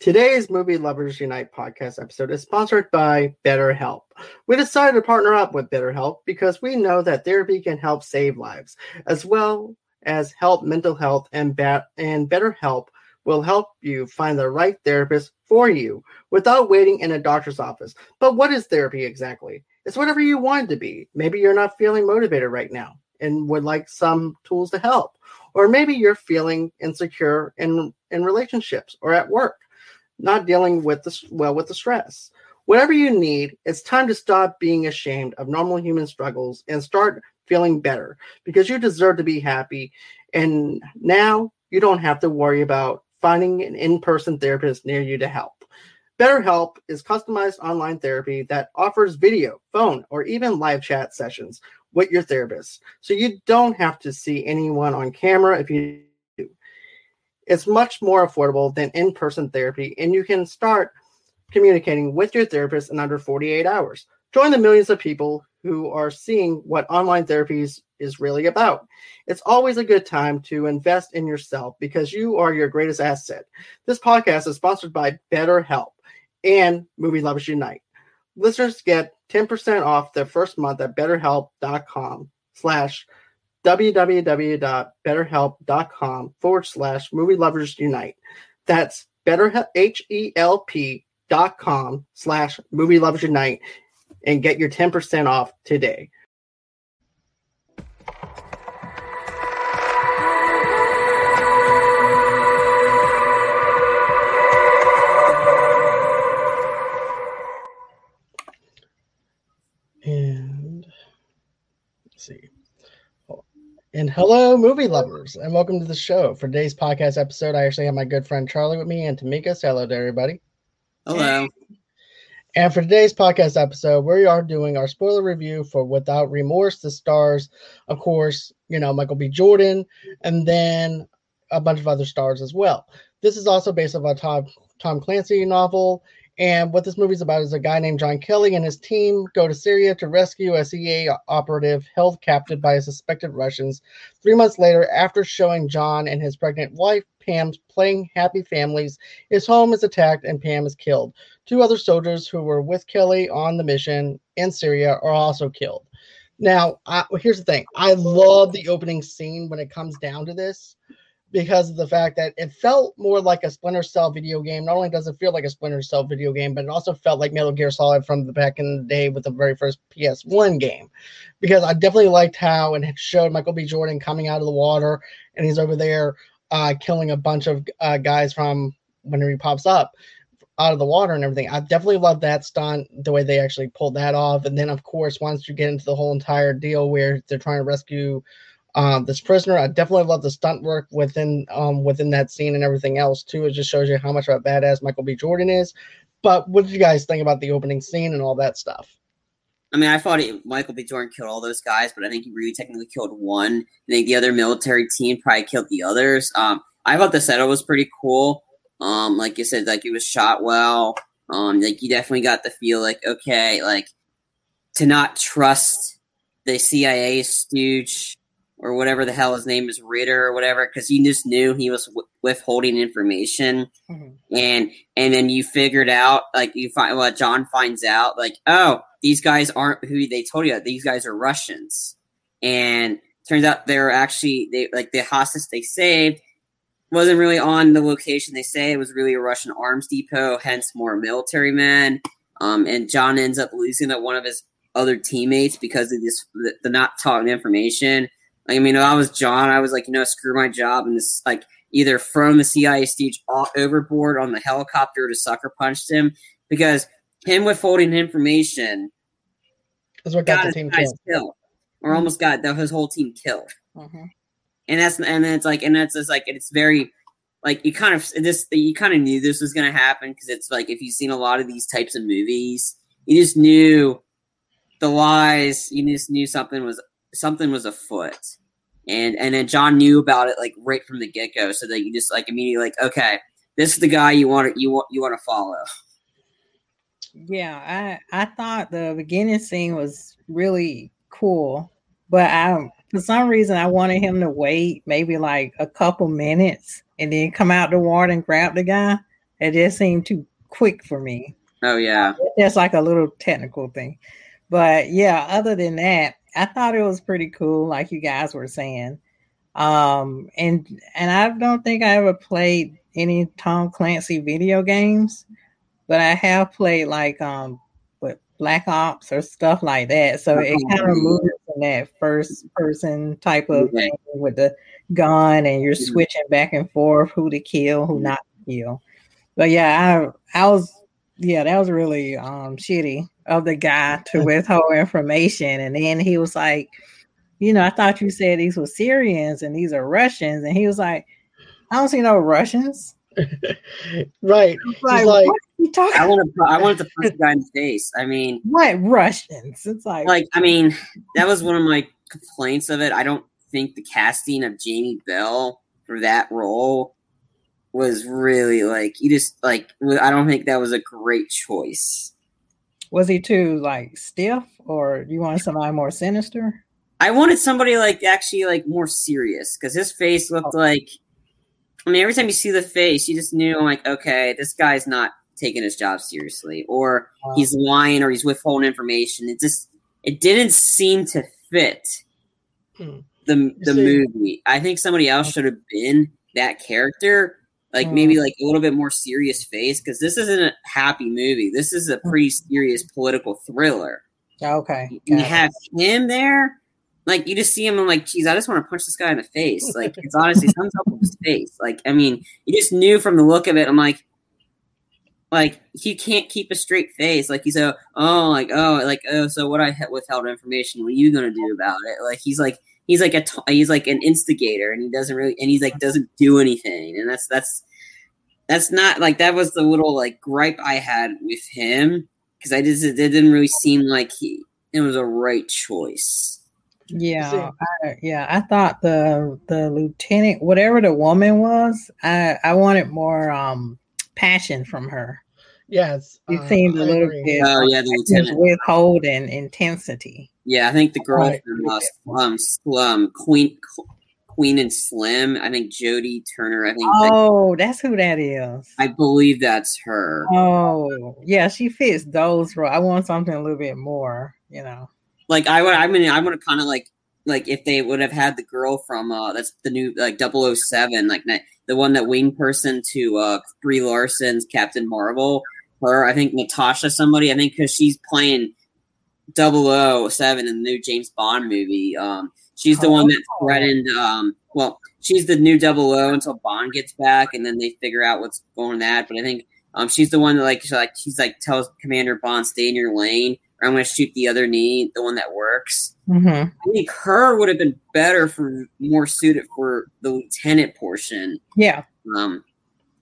Today's Movie Lovers Unite podcast episode is sponsored by BetterHelp. We decided to partner up with BetterHelp because we know that therapy can help save lives, as well as help mental health, and, ba- and BetterHelp will help you find the right therapist for you without waiting in a doctor's office. But what is therapy exactly? It's whatever you want it to be. Maybe you're not feeling motivated right now and would like some tools to help. Or maybe you're feeling insecure in, in relationships or at work not dealing with the well with the stress. Whatever you need, it's time to stop being ashamed of normal human struggles and start feeling better because you deserve to be happy. And now you don't have to worry about finding an in-person therapist near you to help. BetterHelp is customized online therapy that offers video, phone, or even live chat sessions with your therapist. So you don't have to see anyone on camera if you it's much more affordable than in person therapy, and you can start communicating with your therapist in under 48 hours. Join the millions of people who are seeing what online therapies is really about. It's always a good time to invest in yourself because you are your greatest asset. This podcast is sponsored by BetterHelp and Movie Lovers Unite. Listeners get 10% off their first month at betterhelp.com slash www.betterhelp.com forward slash movie lovers unite. That's better H-E-L-P dot com slash movie lovers unite and get your 10% off today. And see. And hello, movie lovers, and welcome to the show. For today's podcast episode, I actually have my good friend Charlie with me and Tamika. Say hello to everybody. Hello. And for today's podcast episode, we are doing our spoiler review for Without Remorse. The stars, of course, you know, Michael B. Jordan, and then a bunch of other stars as well. This is also based on a Tom, Tom Clancy novel and what this movie is about is a guy named John Kelly and his team go to Syria to rescue a CIA operative held captive by suspected Russians. Three months later, after showing John and his pregnant wife Pam playing happy families, his home is attacked and Pam is killed. Two other soldiers who were with Kelly on the mission in Syria are also killed. Now, I, here's the thing I love the opening scene when it comes down to this because of the fact that it felt more like a Splinter Cell video game. Not only does it feel like a Splinter Cell video game, but it also felt like Metal Gear Solid from the back in the day with the very first PS1 game. Because I definitely liked how it showed Michael B. Jordan coming out of the water and he's over there uh, killing a bunch of uh, guys from whenever he pops up out of the water and everything. I definitely love that stunt, the way they actually pulled that off. And then, of course, once you get into the whole entire deal where they're trying to rescue um, this prisoner, I definitely love the stunt work within um, within that scene and everything else too. It just shows you how much of a badass Michael B. Jordan is. But what did you guys think about the opening scene and all that stuff? I mean, I thought it, Michael B. Jordan killed all those guys, but I think he really technically killed one. I think the other military team probably killed the others. Um, I thought the setup was pretty cool. Um, like you said, like it was shot well. Um, like you definitely got the feel like okay, like to not trust the CIA stooge or whatever the hell his name is, Ritter or whatever, because he just knew he was w- withholding information, mm-hmm. and and then you figured out like you find what John finds out like oh these guys aren't who they told you these guys are Russians, and turns out they're actually they like the hostage they saved wasn't really on the location they say it was really a Russian arms depot, hence more military men. Um, and John ends up losing that one of his other teammates because of this the, the not talking information I mean, if I was John, I was like, you know, screw my job and this like either thrown the CIA stage overboard on the helicopter to sucker punched him because him withholding information that's what got, got the team killed. killed. or mm-hmm. almost got his whole team killed. Mm-hmm. And that's and then it's like and that's just like it's very like you kind of this you kind of knew this was going to happen because it's like if you've seen a lot of these types of movies, you just knew the lies. You just knew something was something was afoot and and then John knew about it like right from the get go, so that you just like immediately like, okay, this is the guy you want to you want you want to follow. Yeah, I I thought the beginning scene was really cool, but I for some reason I wanted him to wait maybe like a couple minutes and then come out the water and grab the guy. It just seemed too quick for me. Oh yeah, that's like a little technical thing. But yeah, other than that, I thought it was pretty cool, like you guys were saying. Um, and and I don't think I ever played any Tom Clancy video games, but I have played like um with Black Ops or stuff like that. So it kind of moves in that first person type of thing with the gun and you're mm-hmm. switching back and forth who to kill, who not to kill. But yeah, I I was yeah, that was really um shitty of the guy to withhold information. And then he was like, you know, I thought you said these were Syrians and these are Russians. And he was like, I don't see no Russians. right. Like, like I want to. I wanted to punch the guy in the face. I mean, what Russians? It's like, like I mean, that was one of my complaints of it. I don't think the casting of Jamie Bell for that role was really like you just like. I don't think that was a great choice. Was he too like stiff, or you wanted somebody more sinister? I wanted somebody like actually like more serious because his face looked oh. like I mean, every time you see the face, you just knew, like, okay, this guy's not taking his job seriously, or wow. he's lying, or he's withholding information. It just, it didn't seem to fit hmm. the the movie. I think somebody else should have been that character, like hmm. maybe like a little bit more serious face, because this isn't a happy movie. This is a pretty serious political thriller. Okay, you have him there like you just see him and like, geez, I just want to punch this guy in the face. Like it's honestly something up with his face. Like I mean, you just knew from the look of it. I'm like, like he can't keep a straight face. Like he's a oh like oh like oh so what I withheld information. What are you gonna do about it? Like he's like he's like a t- he's like an instigator and he doesn't really and he's like doesn't do anything and that's that's that's not like that was the little like gripe I had with him because I just it didn't really seem like he it was a right choice. Yeah, I, yeah. I thought the the lieutenant, whatever the woman was, I I wanted more um passion from her. Yes, it uh, seemed a little agree. bit. Oh yeah, the lieutenant withholding intensity. Yeah, I think the girl right. from uh, um, um Queen Queen and Slim. I think Jodie Turner. I think. Oh, that's who that is. I believe that's her. Oh, yeah, she fits those. I want something a little bit more. You know. Like I would, I mean, I would have kind of like like if they would have had the girl from uh that's the new like 007 like the one that wing person to uh Brie Larson's Captain Marvel her I think Natasha somebody I think because she's playing 007 in the new James Bond movie um she's the one that oh. threatened um well she's the new 00 until Bond gets back and then they figure out what's going on that but I think um she's the one that like she's like she's like tells Commander Bond stay in your lane or I'm going to shoot the other knee, the one that works. Mm-hmm. I think her would have been better for more suited for the lieutenant portion. Yeah. Um.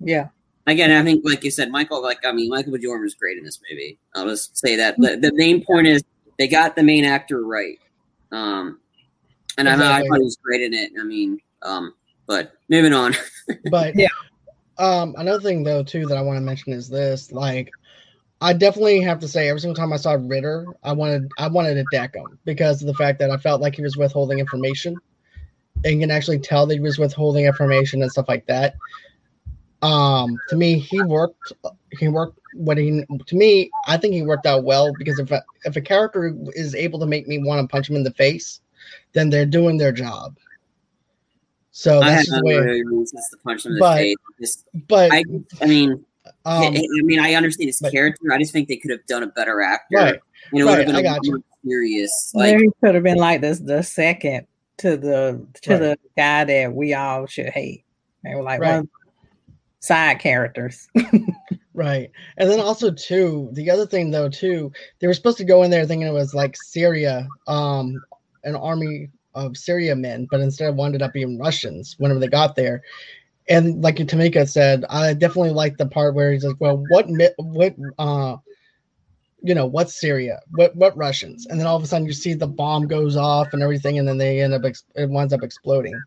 Yeah. Again, I think, like you said, Michael. Like, I mean, Michael B. Jordan was great in this movie. I'll just say that. The, the main point is they got the main actor right. Um, and exactly. I, I thought he was great in it. I mean, um, but moving on. but yeah. Um, another thing though too that I want to mention is this: like, I definitely have to say every single time I saw Ritter, I wanted I wanted to deck him because of the fact that I felt like he was withholding information. And you can actually tell that he was withholding information and stuff like that. Um, to me, he worked. He worked what he. To me, I think he worked out well because if a, if a character is able to make me want to punch him in the face, then they're doing their job. So that's the way. to punch him in the but, face. Just, but I, I mean, um, I mean, I understand his but, character. I just think they could have done a better actor. Right. You know, right, would have been more serious. Like, Maybe could have been like this the second to the to right. the guy that we all should hate. They were like right. one side characters. right. And then also too, the other thing though too, they were supposed to go in there thinking it was like Syria, um, an army of Syria men, but instead wound up being Russians whenever they got there and like Tamika said, I definitely like the part where he's like, "Well, what what uh, you know, what's Syria? What what Russians?" And then all of a sudden, you see the bomb goes off and everything, and then they end up ex- it winds up exploding.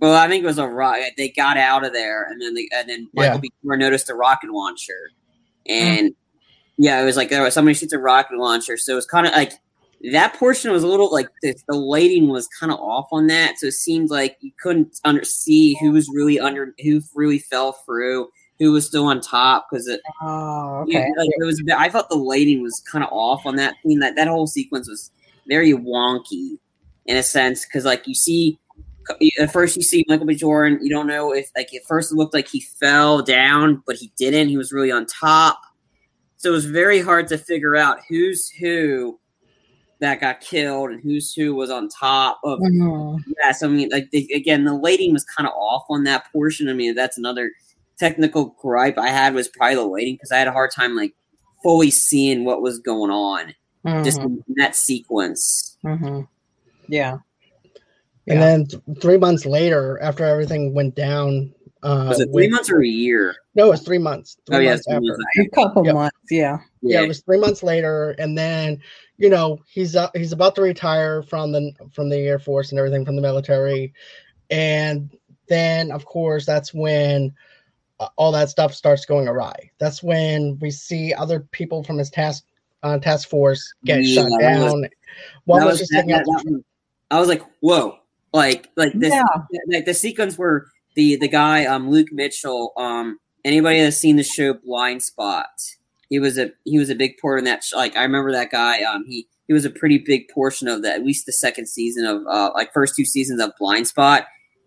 Well, I think it was a rocket. They got out of there, and then they, and then Michael yeah. B. noticed a rocket launcher, and mm-hmm. yeah, it was like there was somebody shoots a rocket launcher. So it was kind of like that portion was a little like the, the lighting was kind of off on that, so it seemed like you couldn't under see who was really under who really fell through. who was still on top because it, Oh, okay. yeah, like, it was. I felt the lighting was kind of off on that scene. That that whole sequence was very wonky in a sense because like you see. At first, you see Michael B. Jordan. You don't know if, like, at first it looked like he fell down, but he didn't. He was really on top. So it was very hard to figure out who's who that got killed and who's who was on top of Mhm. so I mean, like the, again, the lighting was kind of off on that portion. I mean, that's another technical gripe I had was probably the lighting because I had a hard time like fully seeing what was going on just Mhm. in that sequence. Mhm. Yeah. And Yeah. then th- three months later, after everything went down, uh, Was it three with- months or a year? No, it was three months. Three Oh yeah, months after. A couple Yep. months. Yeah. yeah, it was three months later, and then you know he's uh, he's about to retire from the from the Air Force and everything from the military, and then of course that's when uh, all that stuff starts going awry. That's when we see other people from his task uh, task force get Yeah, shut that was- down. One was, was- just that- taking that- that I was like, whoa, like like this, Yeah. like the sequence where the the guy um Luke Mitchell um anybody that's seen the show Blindspot he was a he was a big part in that sh- like I remember that guy um he he was a pretty big portion of that at least the second season of uh like first two seasons of Blindspot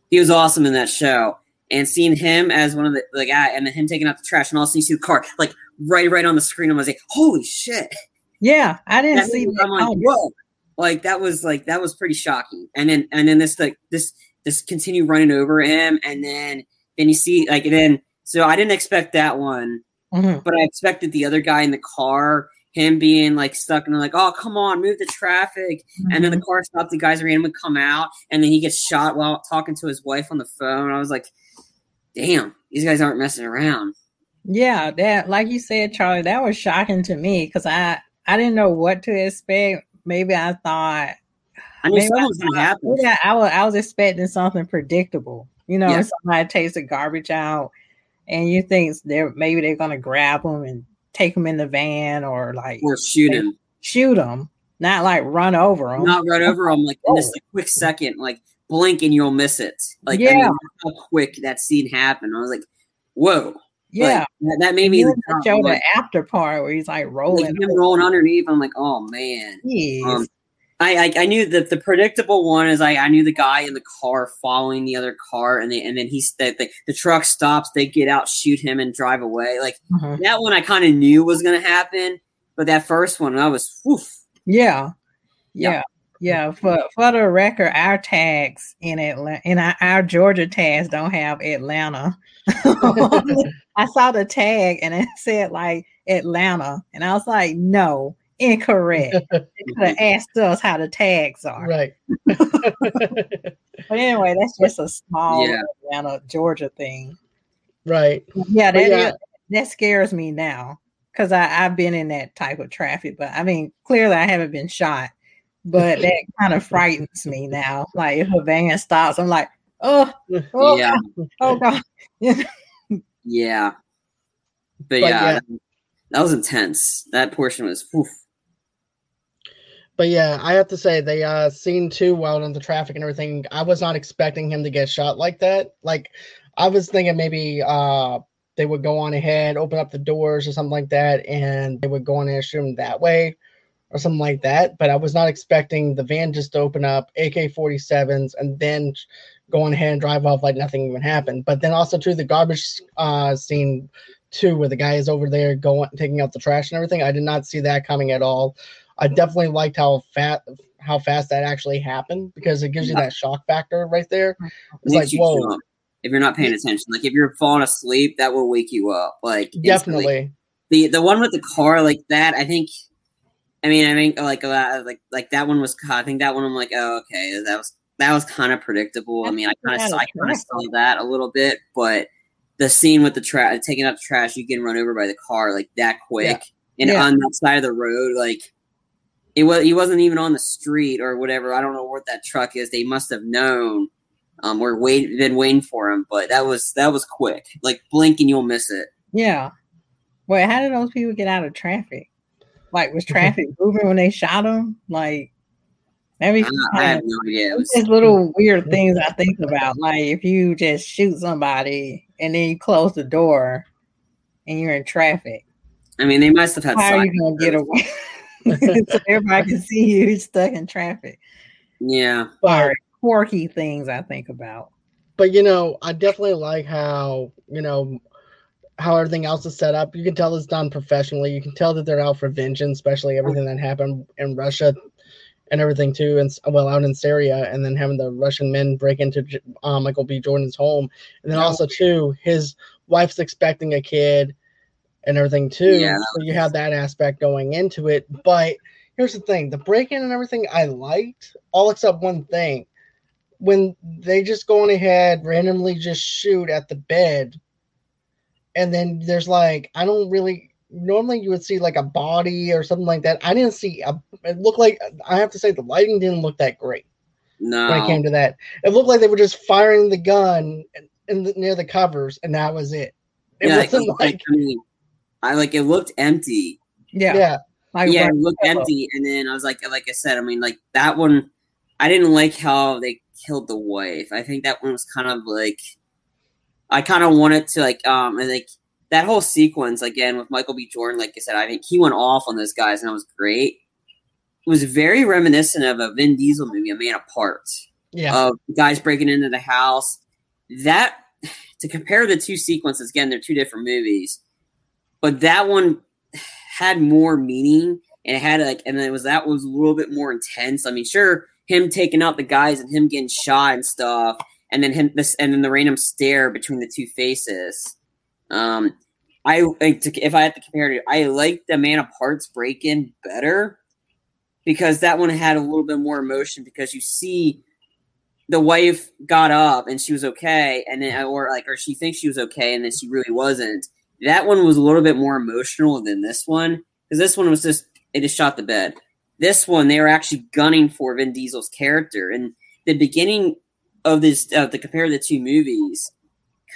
he was awesome in that show and seeing him as one of the the guy and then him taking out the trash and also you see the car like right right on the screen I was like holy shit Yeah. I didn't see that. I'm like, whoa, like that was like that was pretty shocking. And then and then this like this this continue running over him, and then then you see like and then so I didn't expect that one, Mhm. but I expected the other guy in the car, him being like stuck and like, oh come on, move the traffic, and then the Mhm. car stopped, the guys randomly come out, and then he gets shot while talking to his wife on the phone. I was like, damn, these guys aren't messing around. Yeah, that like you said, Charlie, that was shocking to me because I I didn't know what to expect. Maybe I thought I knew something was gonna happen. maybe I, was I was expecting something predictable. You know, Yeah. somebody takes the garbage out, and you think they're maybe they're gonna grab them and take them in the van or like Or shoot him. shoot them, not like run over them. not run over them like in just a oh. quick second like blink and you'll miss it like I mean, how quick that scene happened i was like whoa yeah, Like, that, made me then show like, the after part where he's like like rolling. him rolling underneath i'm like oh man um, I, I I knew that the predictable one is I, I knew the guy in the car following the other car and they and then he's the, the, the truck stops they get out shoot him and drive away like Mhm. that one I kind of knew was gonna happen but that first one I was woof Yeah. Yeah. Yeah. Yeah. For for the record, our tags in Atlanta in our, our Georgia tags don't have Atlanta. I saw the tag and it said like Atlanta. And I was like, no, incorrect. They could have asked us how the tags are. right. But anyway, that's just a small Yeah. Atlanta, Georgia thing. right. Yeah, that yeah. is- that scares me now because I've been in that type of traffic. But I mean, clearly I haven't been shot, but that kind of frightens me now. Like if a van stops, I'm like, oh, oh, yeah oh god, Yeah. But, But yeah, yeah. That, that was intense. That portion was oof. But yeah, I have to say they uh seen too well in the traffic and everything. I was not expecting him to get shot like that. Like I was thinking maybe uh they would go on ahead, open up the doors or something like that, and they would go on and shoot him that way or something like that. But I was not expecting the van just to open up, AK 47s, and then go on ahead and drive off like nothing even happened. But then also too the garbage uh scene too, where the guy is over there going taking out the trash and everything. I did not see that coming at all. I definitely liked how fat how fast that actually happened because it gives you that shock factor right there. It's like you whoa, jump if you're not paying attention. Like if you're falling asleep, that will wake you up. Like instantly. definitely. the the one with the car like that. I think. I mean, I think like uh, like like that one was. I think that one. I'm like, oh, okay, that was that was kind of predictable. I mean, I kind of I kind of saw that a little bit, but the scene with the trash taking out the trash, you getting run over by the car like that quick, and Yeah. on that side of the road, like it was he wasn't even on the street or whatever. I don't know what that truck is. They must have known. Um, or wait, been waiting for him, but that was that was quick. Like blink and you'll miss it. yeah. Wait, how did those people get out of traffic? Like, was traffic moving when they shot him? Like, maybe I, I have no idea. It was, just little weird things I think about. Like, if you just shoot somebody and then you close the door, and you're in traffic. I mean, they must have had. How are you gonna get away? so everybody can see you stuck in traffic. Yeah, But Quirky things I think about. but you know, I definitely like how you know how everything else is set up. You can tell it's done professionally. You can tell that they're out for vengeance, especially everything that happened in Russia and everything too, and well, out in Syria, and then having the Russian men break into uh, Michael B. Jordan's home, and then Yeah. also too, his wife's expecting a kid and everything too. Yeah. So you have that aspect going into it. But here's the thing: the break-in and everything I liked, all except one thing. When they just go on ahead, randomly just shoot at the bed, and then there's like I don't really normally you would see like a body or something like that. I didn't see a. It looked like I have to say the lighting didn't look that great no. when it came to that. It looked like they were just firing the gun in, in the, near the covers, and that was it. It yeah, wasn't it- like I mean, I like it looked empty. Yeah. yeah, Like yeah, it looked empty, and then I was like, like I said, I mean, like that one, I didn't like how they killed the wife. I think that one was kind of like, I kind of wanted to like, um, and like that whole sequence again with Michael B. Jordan. Like I said, I think he went off on those guys, and it was great. It was very reminiscent of a Vin Diesel movie, A Man Apart yeah, of guys breaking into the house. That to compare the two sequences again, they're two different movies, but that one had more meaning and it had like, and it was that was a little bit more intense. I mean, sure, him taking out the guys and him getting shot and stuff, and then him this and then the random stare between the two faces. Um, I if I had to compare it, I like the Man of Parts break in better because that one had a little bit more emotion because you see the wife got up and she was okay and then or like or she thinks she was okay and then she really wasn't that one was a little bit more emotional than this one because this one was just it just shot the bed this one they were actually gunning for vin diesel's character and the beginning of this uh, to compare the two movies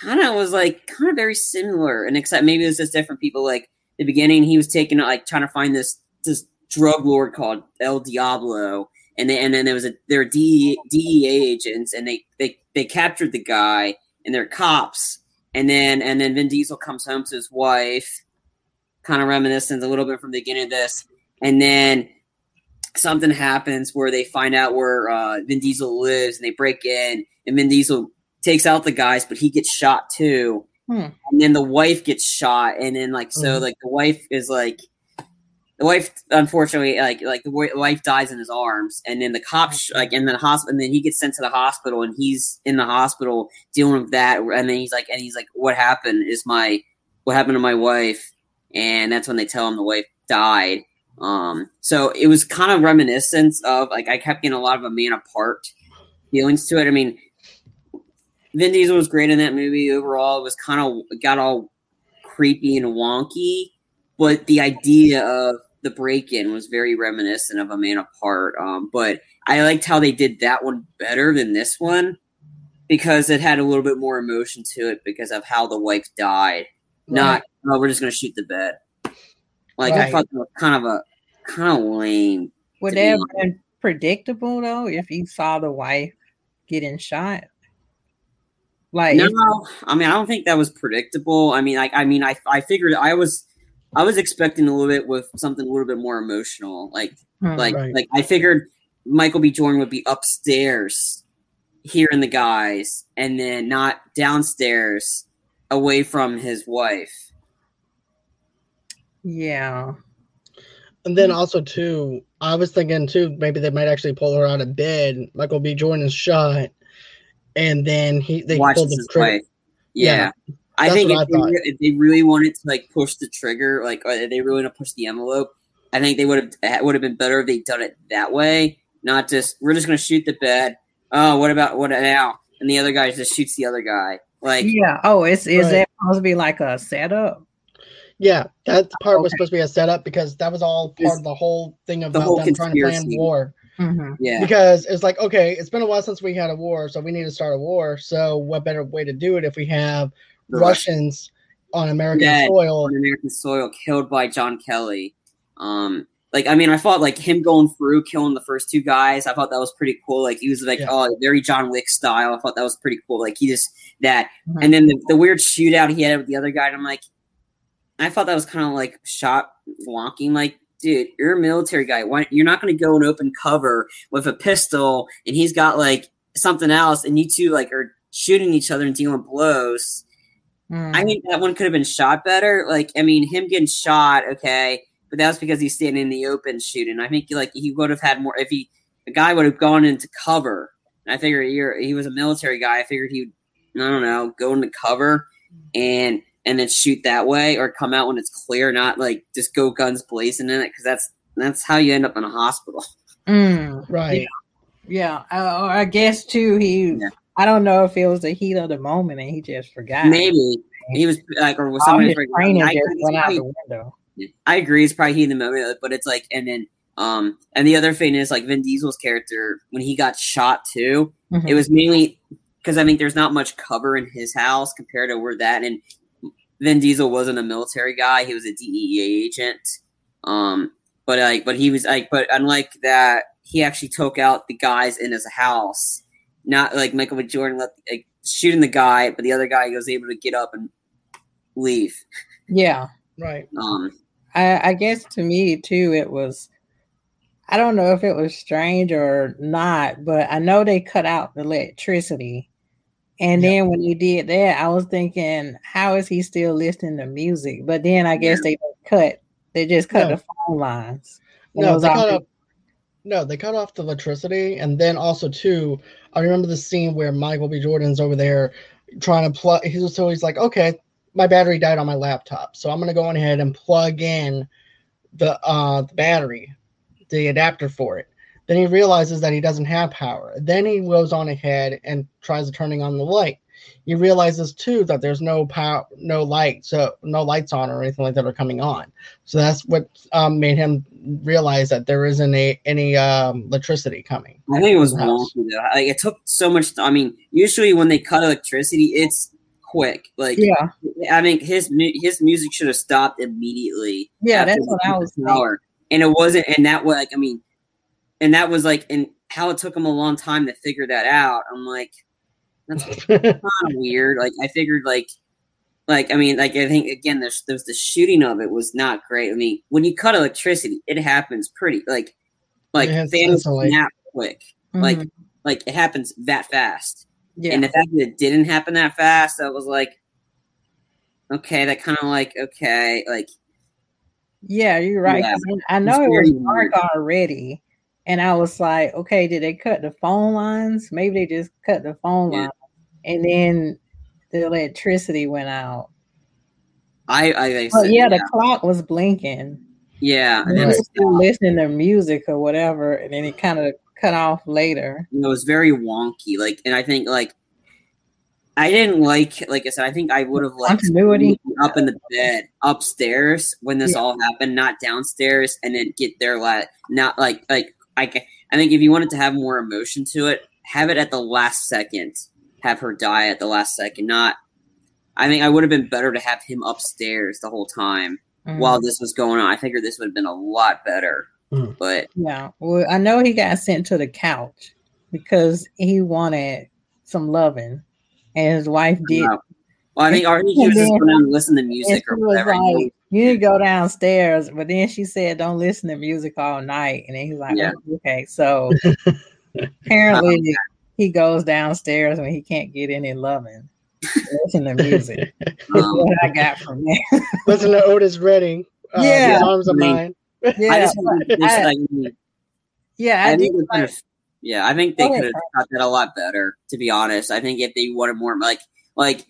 kind of was like kind of very similar and except maybe it was just different people like the beginning he was taking like trying to find this this drug lord called el diablo and they, and then there was a there were DEA, DEA agents, and they they they captured the guy, and they're cops, and then and then Vin Diesel comes home to his wife, kind of reminiscent a little bit from the beginning of this, and then something happens where they find out where uh, Vin Diesel lives, and they break in, and Vin Diesel takes out the guys, but he gets shot too, Hmm. and then the wife gets shot, and then like so Mhm. like the wife is like the wife unfortunately like like the wi- wife dies in his arms and then the cops like in the hospital and then he gets sent to the hospital and he's in the hospital dealing with that and then he's like and he's like what happened is my what happened to my wife and that's when they tell him the wife died um so it was kind of reminiscent of like i kept getting a lot of a man apart feelings to it i mean Vin Diesel was great in that movie overall. It was kind of got all creepy and wonky, but the idea of the break-in was very reminiscent of a man apart. Um, but I liked how they did that one better than this one because it had a little bit more emotion to it because of how the wife died. Not, oh, we're just gonna shoot the bed. Like I thought that was kind of a kind of lame. Would to that have been predictable though if you saw the wife getting shot? Like No, if- I mean I don't think that was predictable. I mean, like I mean, I I figured I was I was expecting a little bit with something a little bit more emotional. Like Hmm. like Right. like I figured Michael B. Jordan would be upstairs hearing the guys, and then not downstairs away from his wife. Yeah. And then also too, I was thinking too, maybe they might actually pull her out of bed. Michael B. Jordan is shot, and then he they pull watches the his trigger. wife. Yeah. Yeah, I think what if I they, re- if they really wanted to like push the trigger, like or if they really want to push the envelope, I think they would have would have been better if they'd done it that way, not just we're just going to shoot the bed. Oh, what about what now? And the other guy just shoots the other guy. Like Yeah. Oh, it's is Right. that supposed to be like a setup? Yeah, that part was supposed to be a setup because that was all part It's- of the whole thing about whole them trying to plan conspiracy. war. Mhm. yeah, Because it's like, okay, it's been a while since we had a war, so we need to start a war. So what better way to do it if we have the Russians on American Dead. soil? on American soil killed by John Kelly. Um, like I mean, I thought like him going through killing the first two guys. I thought that was pretty cool. Like he was like Yeah. oh very John Wick style. I thought that was pretty cool. Like he just that, Mhm. and then the, the weird shootout he had with the other guy. And I'm like, I thought that was kind of like shot wonking. Like, dude, you're a military guy. Why you're not going to go and open cover with a pistol, and he's got like something else, and you two like are shooting each other and dealing blows. Mm. I mean, that one could have been shot better. Like, I mean, him getting shot, okay, but that was because he's standing in the open shooting. I think like he would have had more if he the guy would have gone into cover. And I figured he, he was a military guy. I figured he'd I don't know go into cover and and then shoot that way or come out when it's clear, not like just go guns blazing in it because that's that's how you end up in a hospital. Mm. Right. Yeah, I, I guess too. He, Yeah. I don't know if it was the heat of the moment and he just forgot. Maybe he was like, or was somebody his training I, just agree, it's went out probably- the window. I agree, it's probably he in the moment, but it's like, and then, um, and the other thing is like Vin Diesel's character when he got shot too. Mhm. It was mainly because I think there's not much cover in his house compared to where that and Vin Diesel wasn't a military guy; he was a DEA agent. Um, but like, but he was like, but unlike that, he actually took out the guys in his house, not like Michael B. Jordan let like, shooting the guy, but the other guy was able to get up and leave. yeah, Right. Um, I, I guess to me too, it was. I don't know if it was strange or not, but I know they cut out the electricity. And Yeah. then when he did that, I was thinking, how is he still listening to music? But then I guess they cut. They just cut No. the phone lines. No, was they off. No, they cut off the electricity, and then also too. I remember the scene where Michael B. Jordan's over there trying to plug. He's so he's like, okay, my battery died on my laptop, so I'm gonna go ahead and plug in the uh the battery, the adapter for it. Then he realizes that he doesn't have power. Then he goes on ahead and tries turning on the light. He realizes too that there's no power, no light, so no lights on or anything like that are coming on. So that's what um, made him realize that there isn't a, any um, electricity coming. I think it was wonky though. Like it took so much. I mean, usually when they cut electricity, it's quick. Like yeah, I mean, his mu- his music should have stopped immediately. yeah, that's what I was thinking. And it wasn't, and that was like, I mean, and that was like, and how it took him a long time to figure that out. I'm like, that's kind of weird. Like I figured, like, like I mean, like I think again, there's there's the shooting of it was not great. I mean, when you cut electricity, it happens pretty like, like instantly. snap quick. Like, Mhm. like it happens that fast. yeah, And the fact that it didn't happen that fast, I was like, okay, that kind of like, okay, like, yeah, you're right. Yeah. 'cause I know it was dark already, and I was like, okay, did they cut the phone lines? Maybe they just cut the phone Yeah. line, and then the electricity went out. I, I, said, yeah, yeah, the clock was blinking. yeah, and then they it were was, listening to music or whatever, and then it kind of cut off later. you know, it was very wonky. Like, and I think like, I didn't like, like I said, I think I would have liked Continuity. up in the bed upstairs when this Yeah. all happened, not downstairs, and then get there like not like like I. I think if you wanted to have more emotion to it, have it at the last second. Have her die at the last second. Not. I think I would have been better to have him upstairs the whole time Mhm. while this was going on. I figured this would have been a lot better. Mm. But Yeah. Well, I know he got sent to the couch because he wanted some loving, and his wife did. well, I think or he was just going down and listen to music or whatever. like, "You need to go downstairs," but then she said, "Don't listen to music all night." And then he's like, Yeah. "Oh, "Okay." So apparently, he goes downstairs when he can't get any loving. Listen to music. That's Um, what I got from there. Listen to Otis Redding. Uh, Yeah. These arms of I mean, mine. I Yeah, just, but just I- like, yeah, I, I, think they like, could have. Yeah, I think they could have got that a lot better. To be honest, I think if they wanted more, like, like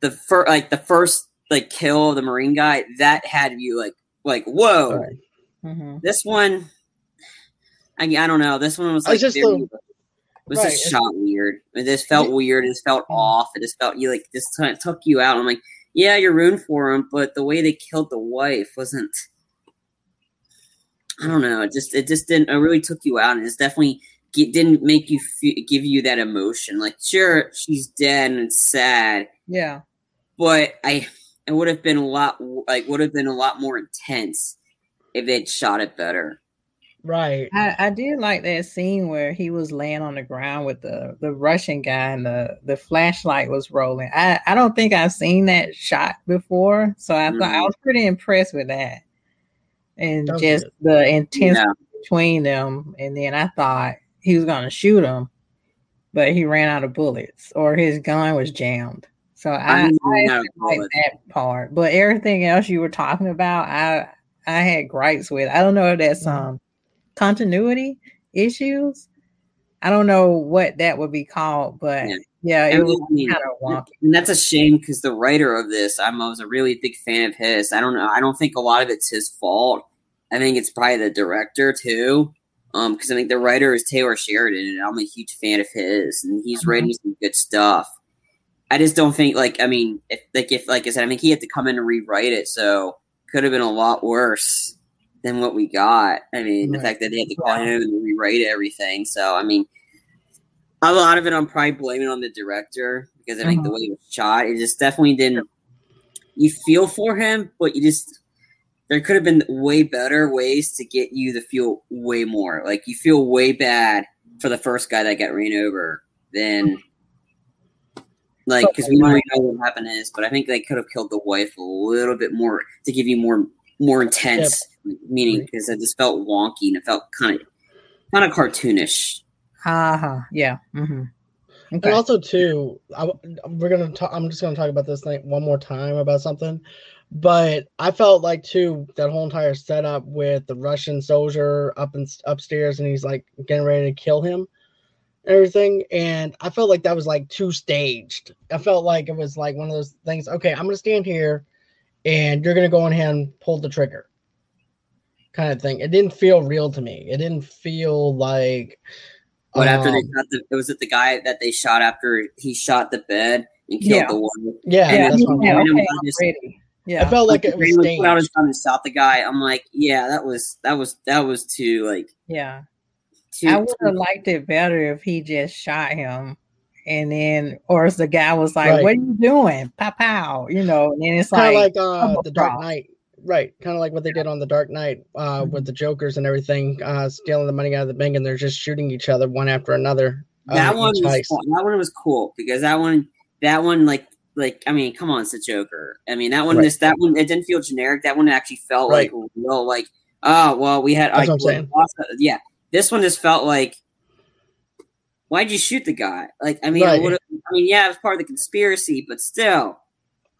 the first, like the first, like kill of the marine guy, that had you like, like, whoa. Right. Mhm. This one, I, I don't know. This one was like just very, was Right, just shot weird. It just felt weird. It just felt Mm. off. It just felt you like this t- took you out. I'm like, yeah, you're ruined for him, but the way they killed the wife wasn't. I don't know. It just it just didn't. It really took you out, and it's definitely it didn't make you fe- give you that emotion. Like, sure, she's dead and it's sad, yeah, but I it would have been a lot like would have been a lot more intense if they'd shot it better. Right. I, I did like that scene where he was laying on the ground with the the Russian guy and the the flashlight was rolling. I I don't think I've seen that shot before, so I thought I Mhm. was pretty impressed with that, and That just good. the intensity Yeah. between them. And then I thought he was gonna shoot him, but he ran out of bullets or his gun was jammed. So I, I I he ran out of actually like that part, but everything else you were talking about, I I had gripes with. I don't know if that's Mhm. um continuity issues. I don't know what that would be called, but Yeah. yeah, it I was mean, kind of wonky. And that's a shame because the writer of this, I'm, I was a really big fan of his. I don't know. I don't think a lot of it's his fault. I think it's probably the director too. Um, because I think the writer is Taylor Sheridan, and I'm a huge fan of his, and he's Mhm. writing some good stuff. I just don't think like I mean, if like if like I said, I think he had to come in and rewrite it, so could have been a lot worse than what we got. I mean, the fact that they had to call him and rewrite everything. So I mean, a lot of it I'm probably blaming on the director because I think the uh-huh. way it was shot, it just definitely didn't. You feel for him, but you just there could have been way better ways to get you to feel way more. Like you feel way bad for the first guy that got ran over than like because we already know what happened is, but I think they could have killed the wife a little bit more to give you more more intense meaning because it just felt wonky and it felt kind of kind of cartoonish. Uh-huh. Yeah. hmm Okay. And also too, I, we're gonna talk. I'm just gonna talk about this thing one more time about something. But I felt like too that whole entire setup with the Russian soldier up and upstairs, and he's like getting ready to kill him, and everything. And I felt like that was like too staged. I felt like it was like one of those things. Okay, I'm gonna stand here, and you're gonna go on ahead and pull the trigger, kind of thing. It didn't feel real to me. It didn't feel like. But after they um, shot the, it was it the guy that they shot after he shot the bed and killed Yeah. the woman. yeah, yeah, that's what I'm yeah, okay, I'm just- already. I felt like the it was man put out his staged. gun and shot the guy. I'm like, yeah, that was that was that was too like Yeah. Too. I would have liked it better if he just shot him and then or if the guy was like, Right. What are you doing? Pow pow, you know, and then it's Kinda like uh, the Dark across. Knight, right? Kind of like what they did on the Dark Knight uh, Mhm. with the Jokers and everything, uh, stealing the money out of the bank, and they're just shooting each other one after another. uh, that one was cool. that one was cool because that one that one like like I mean, come on, it's a Joker. I mean, that one Right. this that one it didn't feel generic. That one actually felt Right. like real. Like oh well, we had like what I'm saying. lost- yeah. This one just felt like. Why'd you shoot the guy? Like, I mean, I Right. have. I mean, yeah, it was part of the conspiracy, but still,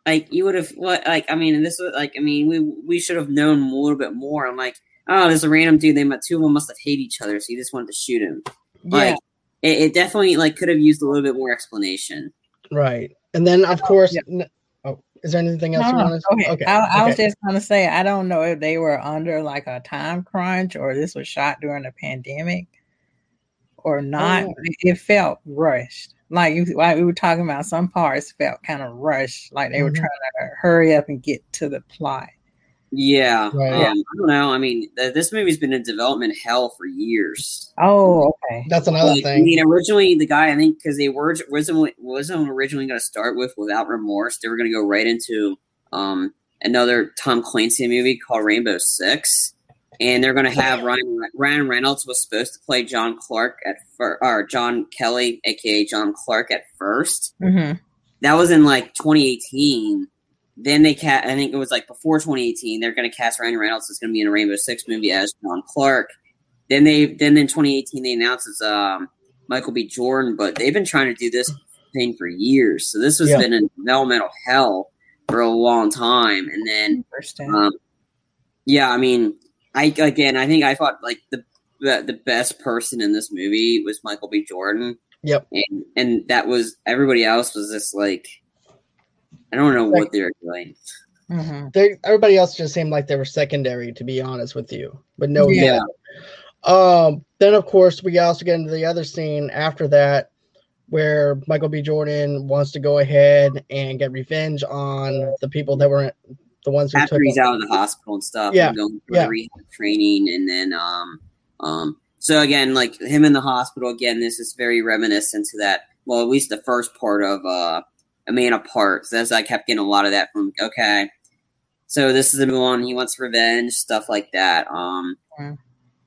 like, you would have. What? Like, I mean, this was like, I mean, we we should have known a little bit more. I'm like, oh, there's a random dude. They met two of them must have hate each other, so he just wanted to shoot him. yeah, Like, it, it definitely like could have used a little bit more explanation. Right, and then of course. Yeah. n- is there anything else No, you want to? go ahead. Okay, I, I was just gonna say I don't know if they were under like a time crunch or this was shot during the pandemic or not. Oh. It, it felt rushed. Like you, like we were talking about, some parts felt kind of rushed. Like they were Mhm. trying to hurry up and get to the plot. Yeah, Right. um, I don't know. I mean, th- this movie's been in development hell for years. Oh, okay. That's another Like, I mean, originally the guy I think because they were wasn't wasn't originally going to start with without remorse. They were going to go right into um another Tom Clancy movie called Rainbow Six, and they're going to have Ryan Ryan Reynolds was supposed to play John Clark at first, or John Kelly, aka John Clark at first. hmm That was in like 2018. Then they cast, I think it was like before 2018. They're going to cast Ryan Reynolds. It's going to be in a Rainbow Six movie as John Clark. Then they, then in 2018 they announced it's um, Michael B. Jordan, but they've been trying to do this thing for years. So this has Yeah. been in developmental hell for a long time. And then, um, yeah, I mean, I again, I think I thought like the the, the best person in this movie was Michael B. Jordan Yep. and and that was everybody else was just like I don't know what they're doing. hmm They, everybody else just seemed like they were secondary, to be honest with you. But no, Yeah. Um, then of course we also get into the other scene after that where Michael B. Jordan wants to go ahead and get revenge on the people that were the ones who After took he's him. out of the hospital and stuff, Yeah, and going through yeah. the rehab training, and then um um so again like him in the hospital again. This is very reminiscent to that. Well, at least the first part of uh a man apart. So that's I kept getting a lot of that from okay. So this is the one he wants revenge, stuff like that. Um.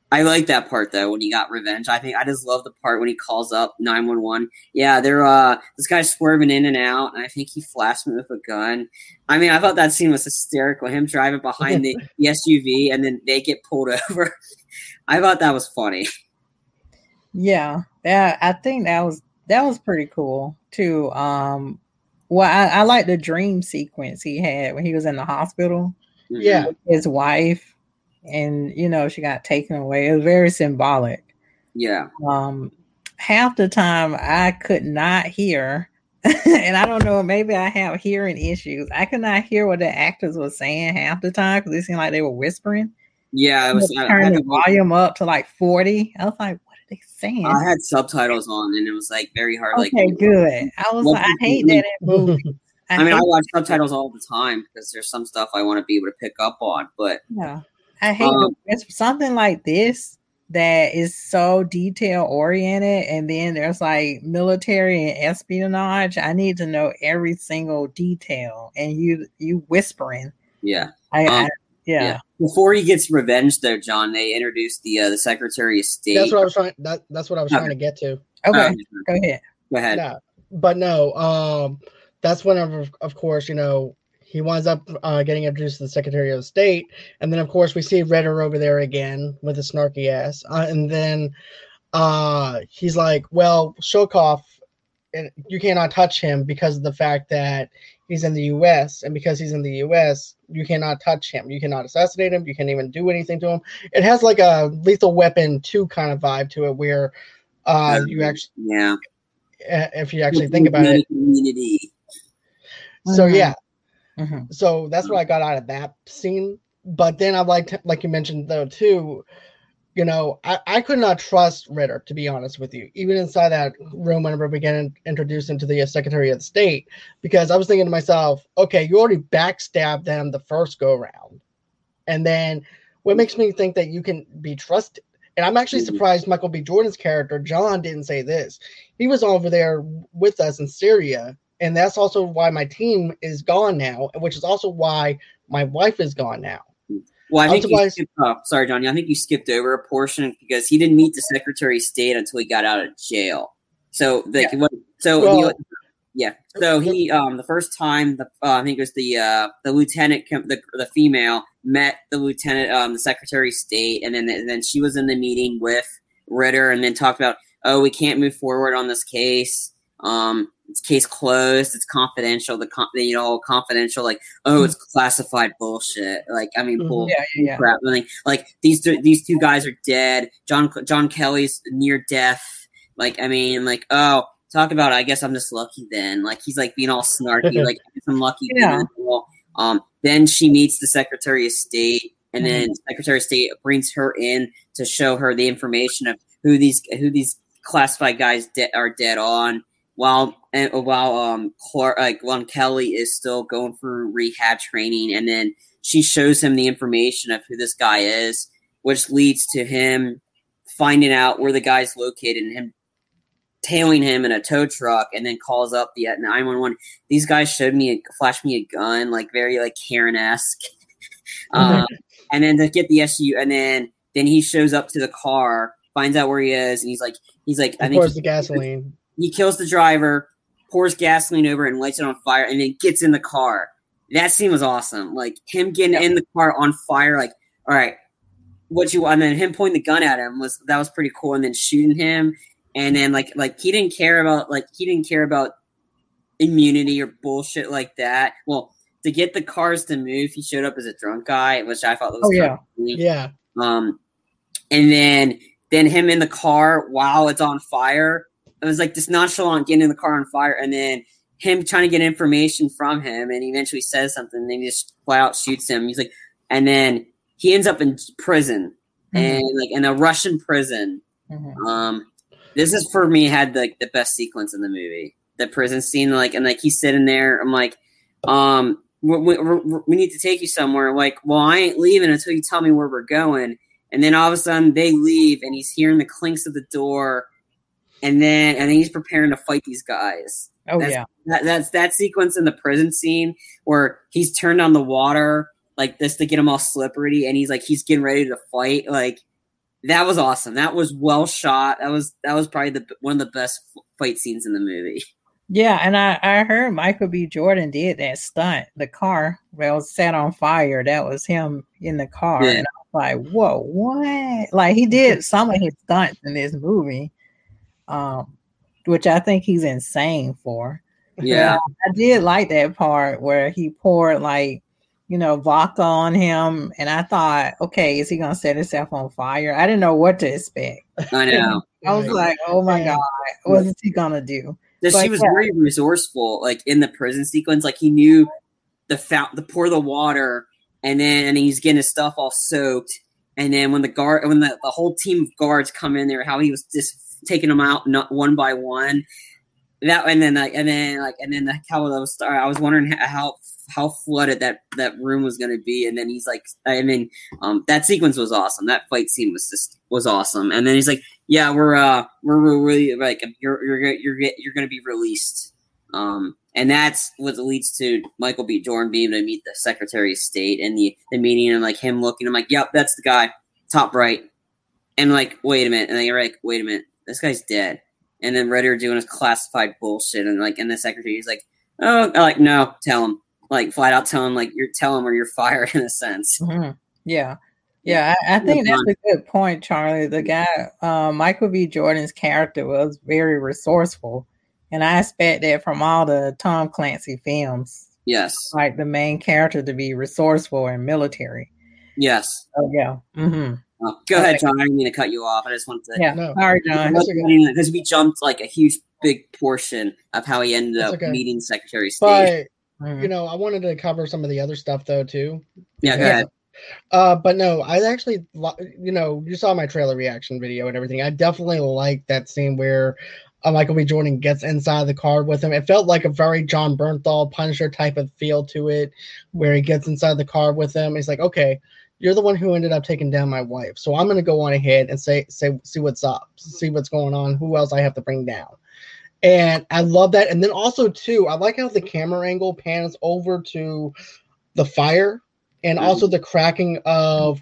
I like that part though when he got revenge. I think I just love the part when he calls up nine one one. Yeah, they're uh this guy's swerving in and out, and I think he flashed me with a gun. I mean, I thought that scene was hysterical. Him driving behind the, the SUV and then they get pulled over. I thought that was funny. Yeah, yeah, I think that was that was pretty cool too. Um, well, I, I like the dream sequence he had when he was in the hospital. Yeah. his wife and you know she got taken away it was very symbolic Yeah. um half the time i could not hear and i don't know maybe i have hearing issues i could not hear what the actors were saying half the time because it seemed like they were whispering Yeah, it was. I, I turn had the volume up to like 40 i was like what are they saying I had subtitles on, and it was like very hard. Like, okay good i was like i hate that in movies I mean, I watch subtitles all the time because there's some stuff I want to be able to pick up on. But Yeah, I hate Um, it's something like this that is so detail oriented, and then there's like military and espionage. I need to know every single detail, and you you whispering. yeah, I, Um, I yeah. yeah. Before he gets revenge, though, John, they introduced the uh, the Secretary of State. That's what I was trying. That, that's what I was Okay. trying to get to. Okay, Um, go ahead. go ahead. No, but no. Um, that's whenever, of course, you know he winds up uh, getting introduced to the Secretary of State, and then of course we see Ritter over there again with his snarky ass, uh, and then uh, he's like, "Well, Shokov, and you cannot touch him because of the fact that he's in the U.S. and because he's in the U.S. you cannot touch him. You cannot assassinate him. You can't even do anything to him. It has like a Lethal Weapon two kind of vibe to it, where uh, you actually, yeah. uh, if you actually think about it." community. So Mhm. yeah, Mhm. so that's what I got out of that scene. But then I liked, like you mentioned though too, you know, I, I could not trust Ritter to be honest with you, even inside that room whenever we get in, introduced into the uh, Secretary of State, because I was thinking to myself, okay, you already backstabbed them the first go round, and then what makes me think that you can be trusted? And I'm actually Mhm. surprised Michael B. Jordan's character John didn't say this. He was over there with us in Syria and that's also why my team is gone now, which is also why my wife is gone now. Well, I think you skipped, oh, sorry, Johnny. I think you skipped over a portion because he didn't meet the Secretary of State until he got out of jail. So, like, what, so Well- the, yeah. So he, um, the first time the uh, I think it was the uh, the lieutenant, the the female met the lieutenant, um, the Secretary of State, and then and then she was in the meeting with Ritter, and then talked about, oh, we can't move forward on this case. Um, it's case closed. It's confidential. The con- you know confidential. Like, oh, it's classified bullshit. Like, I mean, Mhm. bull Yeah, yeah, yeah. crap. Like, like these two, these two guys are dead. John John Kelly's near death. Like, I mean, like, oh, talk about. I guess I'm just lucky then. Like, he's like being all snarky. like, I guess I'm lucky. Yeah. then. Um, then she meets the Secretary of State, and then Secretary of State brings her in to show her the information of who these who these classified guys de- are dead on. While and while um Clark, like Lon Kelly is still going through rehab training, and then she shows him the information of who this guy is, which leads to him finding out where the guy's located and him tailing him in a tow truck and then calls up the 911. These guys showed me, a, flashed me a gun, like very like Karen esque. um, and then to get the SU, and then then he shows up to the car, finds out where he is, and he's like, he's like, I Of think course, he- the gasoline. He kills the driver, pours gasoline over it, and lights it on fire, and then gets in the car. That scene was awesome. Like him getting in the car on fire. Like, all right, what you? And then him pointing the gun at him was that was pretty cool. And then shooting him, and then like like he didn't care about like he didn't care about immunity or bullshit like that. Well, to get the cars to move, he showed up as a drunk guy, which I thought was Oh, yeah. Yeah, Um, and then then him in the car while it's on fire. It was like this nonchalant getting in the car on fire, and then him trying to get information from him, and he eventually says something, and then he just flat out shoots him. He's like, and then he ends up in prison, and like in a Russian prison. Mhm. Um, this is for me had like the best sequence in the movie. The prison scene, like, and like he's sitting there. I'm like, um, we, we- we need to take you somewhere. Like, well, I ain't leaving until you tell me where we're going. And then all of a sudden they leave, and he's hearing the clinks of the door, and then and then he's preparing to fight these guys. Oh That's- yeah. That that's that sequence in the prison scene where he's turned on the water like this to get him all slippery, and he's like he's getting ready to fight. Like that was awesome. That was well shot. That was that was probably the one of the best fight scenes in the movie. Yeah, and I, I heard Michael B. Jordan did that stunt. The car well set on fire. That was him in the car. Yeah. And I was like, whoa, what? Like he did some of his stunts in this movie. Um, which I think he's insane for. Yeah, I did like that part where he poured like, you know, vodka on him. And I thought, okay, is he gonna set himself on fire? I didn't know what to expect. I know. I was like, oh my god, what is he gonna do? That But she was yeah. very resourceful, like in the prison sequence. Like he knew the fount, the pour the water, and then and he's getting his stuff all soaked. And then when the guard, when the, the whole team of guards come in there, how he was just taking them out not one by one. That and then like and then like and then the how was started. I was wondering how how, how flooded that that room was going to be. And then he's like, I mean, um, that sequence was awesome. That fight scene was just was awesome. And then he's like, yeah, we're uh we're, we're really like you're you're you're you're going to be released. Um, and that's what leads to Michael B. Jordan being able to meet the Secretary of State and the the meeting and like him looking. I'm like, yep, that's the guy, top right. And like, wait a minute, and then you're like, wait a minute, this guy's dead. And then Ritter doing his classified bullshit, and like, and the secretary is like, oh, I'm like, no, tell him, like, flat out tell him, like, you're tell him or you're fired in a sense. Mhm. Yeah. Yeah, I, I think that's a good point, Charlie. The guy, uh, Michael B. Jordan's character was very resourceful. And I expect that from all the Tom Clancy films, Yes, like the main character to be resourceful and military. yes. Oh, yeah. hmm Oh, go ahead, John. I didn't mean to cut you off. I just wanted to. Yeah. No. Sorry, John. Because we jumped like a huge, big portion of how he ended That's up okay. meeting Secretary of State. But you know, I wanted to cover some of the other stuff though too. yeah, go yeah. ahead. Uh, but no, I actually, you know, you saw my trailer reaction video and everything. I definitely like that scene where uh, Michael B. Jordan gets inside the car with him. It felt like a very Jon Bernthal Punisher type of feel to it, where he gets inside the car with him. He's like, okay, you're the one who ended up taking down my wife, so I'm gonna go on ahead and say, say, see what's up, see what's going on, who else I have to bring down. And I love that. And then also too, I like how the camera angle pans over to the fire and mm. also the cracking of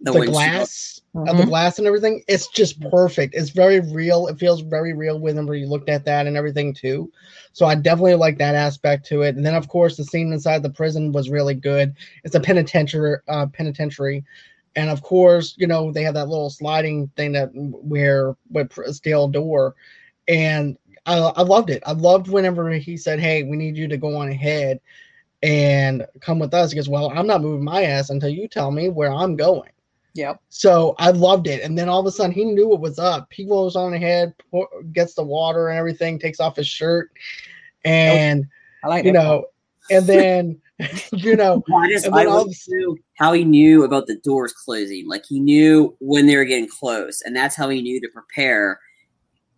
The, the, glass of the glass and everything. It's just perfect. It's very real. It feels very real whenever you looked at that and everything too. So I definitely like that aspect to it. And then of course the scene inside the prison was really good. It's a penitentiary uh, penitentiary. And of course, you know, they have that little sliding thing that where with a steel door. And I, I loved it. I loved whenever he said, Hey, we need you to go on ahead and come with us. He goes, Well, I'm not moving my ass until you tell me where I'm going. Yep. So I loved it. And then all of a sudden he knew what was up. He goes on ahead, pour, gets the water and everything, takes off his shirt. And, I like you that know, and then, you know, I just I all love how he knew about the doors closing. Like he knew when they were getting close, and that's how he knew to prepare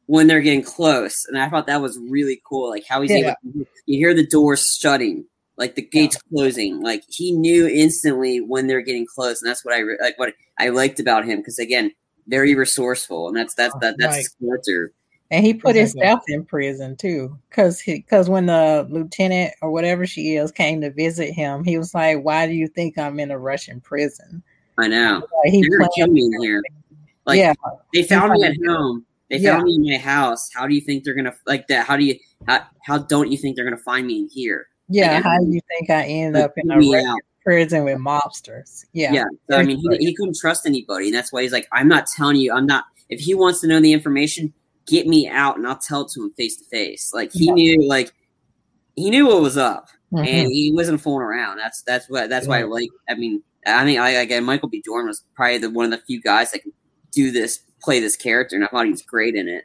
when they're getting close. And I thought that was really cool. Like how he's Yeah. able. You hear the doors shutting, like the gates closing. Like he knew instantly when they're getting close, and that's what I re- like. What I liked about him because again, very resourceful, and that's that's that that's Right. his character. And he put Exactly. himself in prison too, because because when the lieutenant or whatever she is came to visit him, he was like, "Why do you think I'm in a Russian prison?" I know. Like, he They're gonna kill planned- me in here. Like yeah, they found me at home. They Yeah. found me in my house. How do you think they're gonna like that? How do you how, how don't you think they're gonna find me in here? Yeah. Like, How do you think I ended up in a Kill me Russian out. prison with mobsters? Yeah, Yeah. So, I mean, he, he couldn't trust anybody, and that's why he's like, I'm not telling you. I'm not. If he wants to know the information, get me out, and I'll tell it to him face to face. Like he Yeah. knew, like he knew what was up, Mhm. and he wasn't fooling around. That's that's what that's why I Yeah. like. I mean, I mean, I again, Michael B. Jordan was probably the one of the few guys that can do this, play this character, and I thought he was great in it.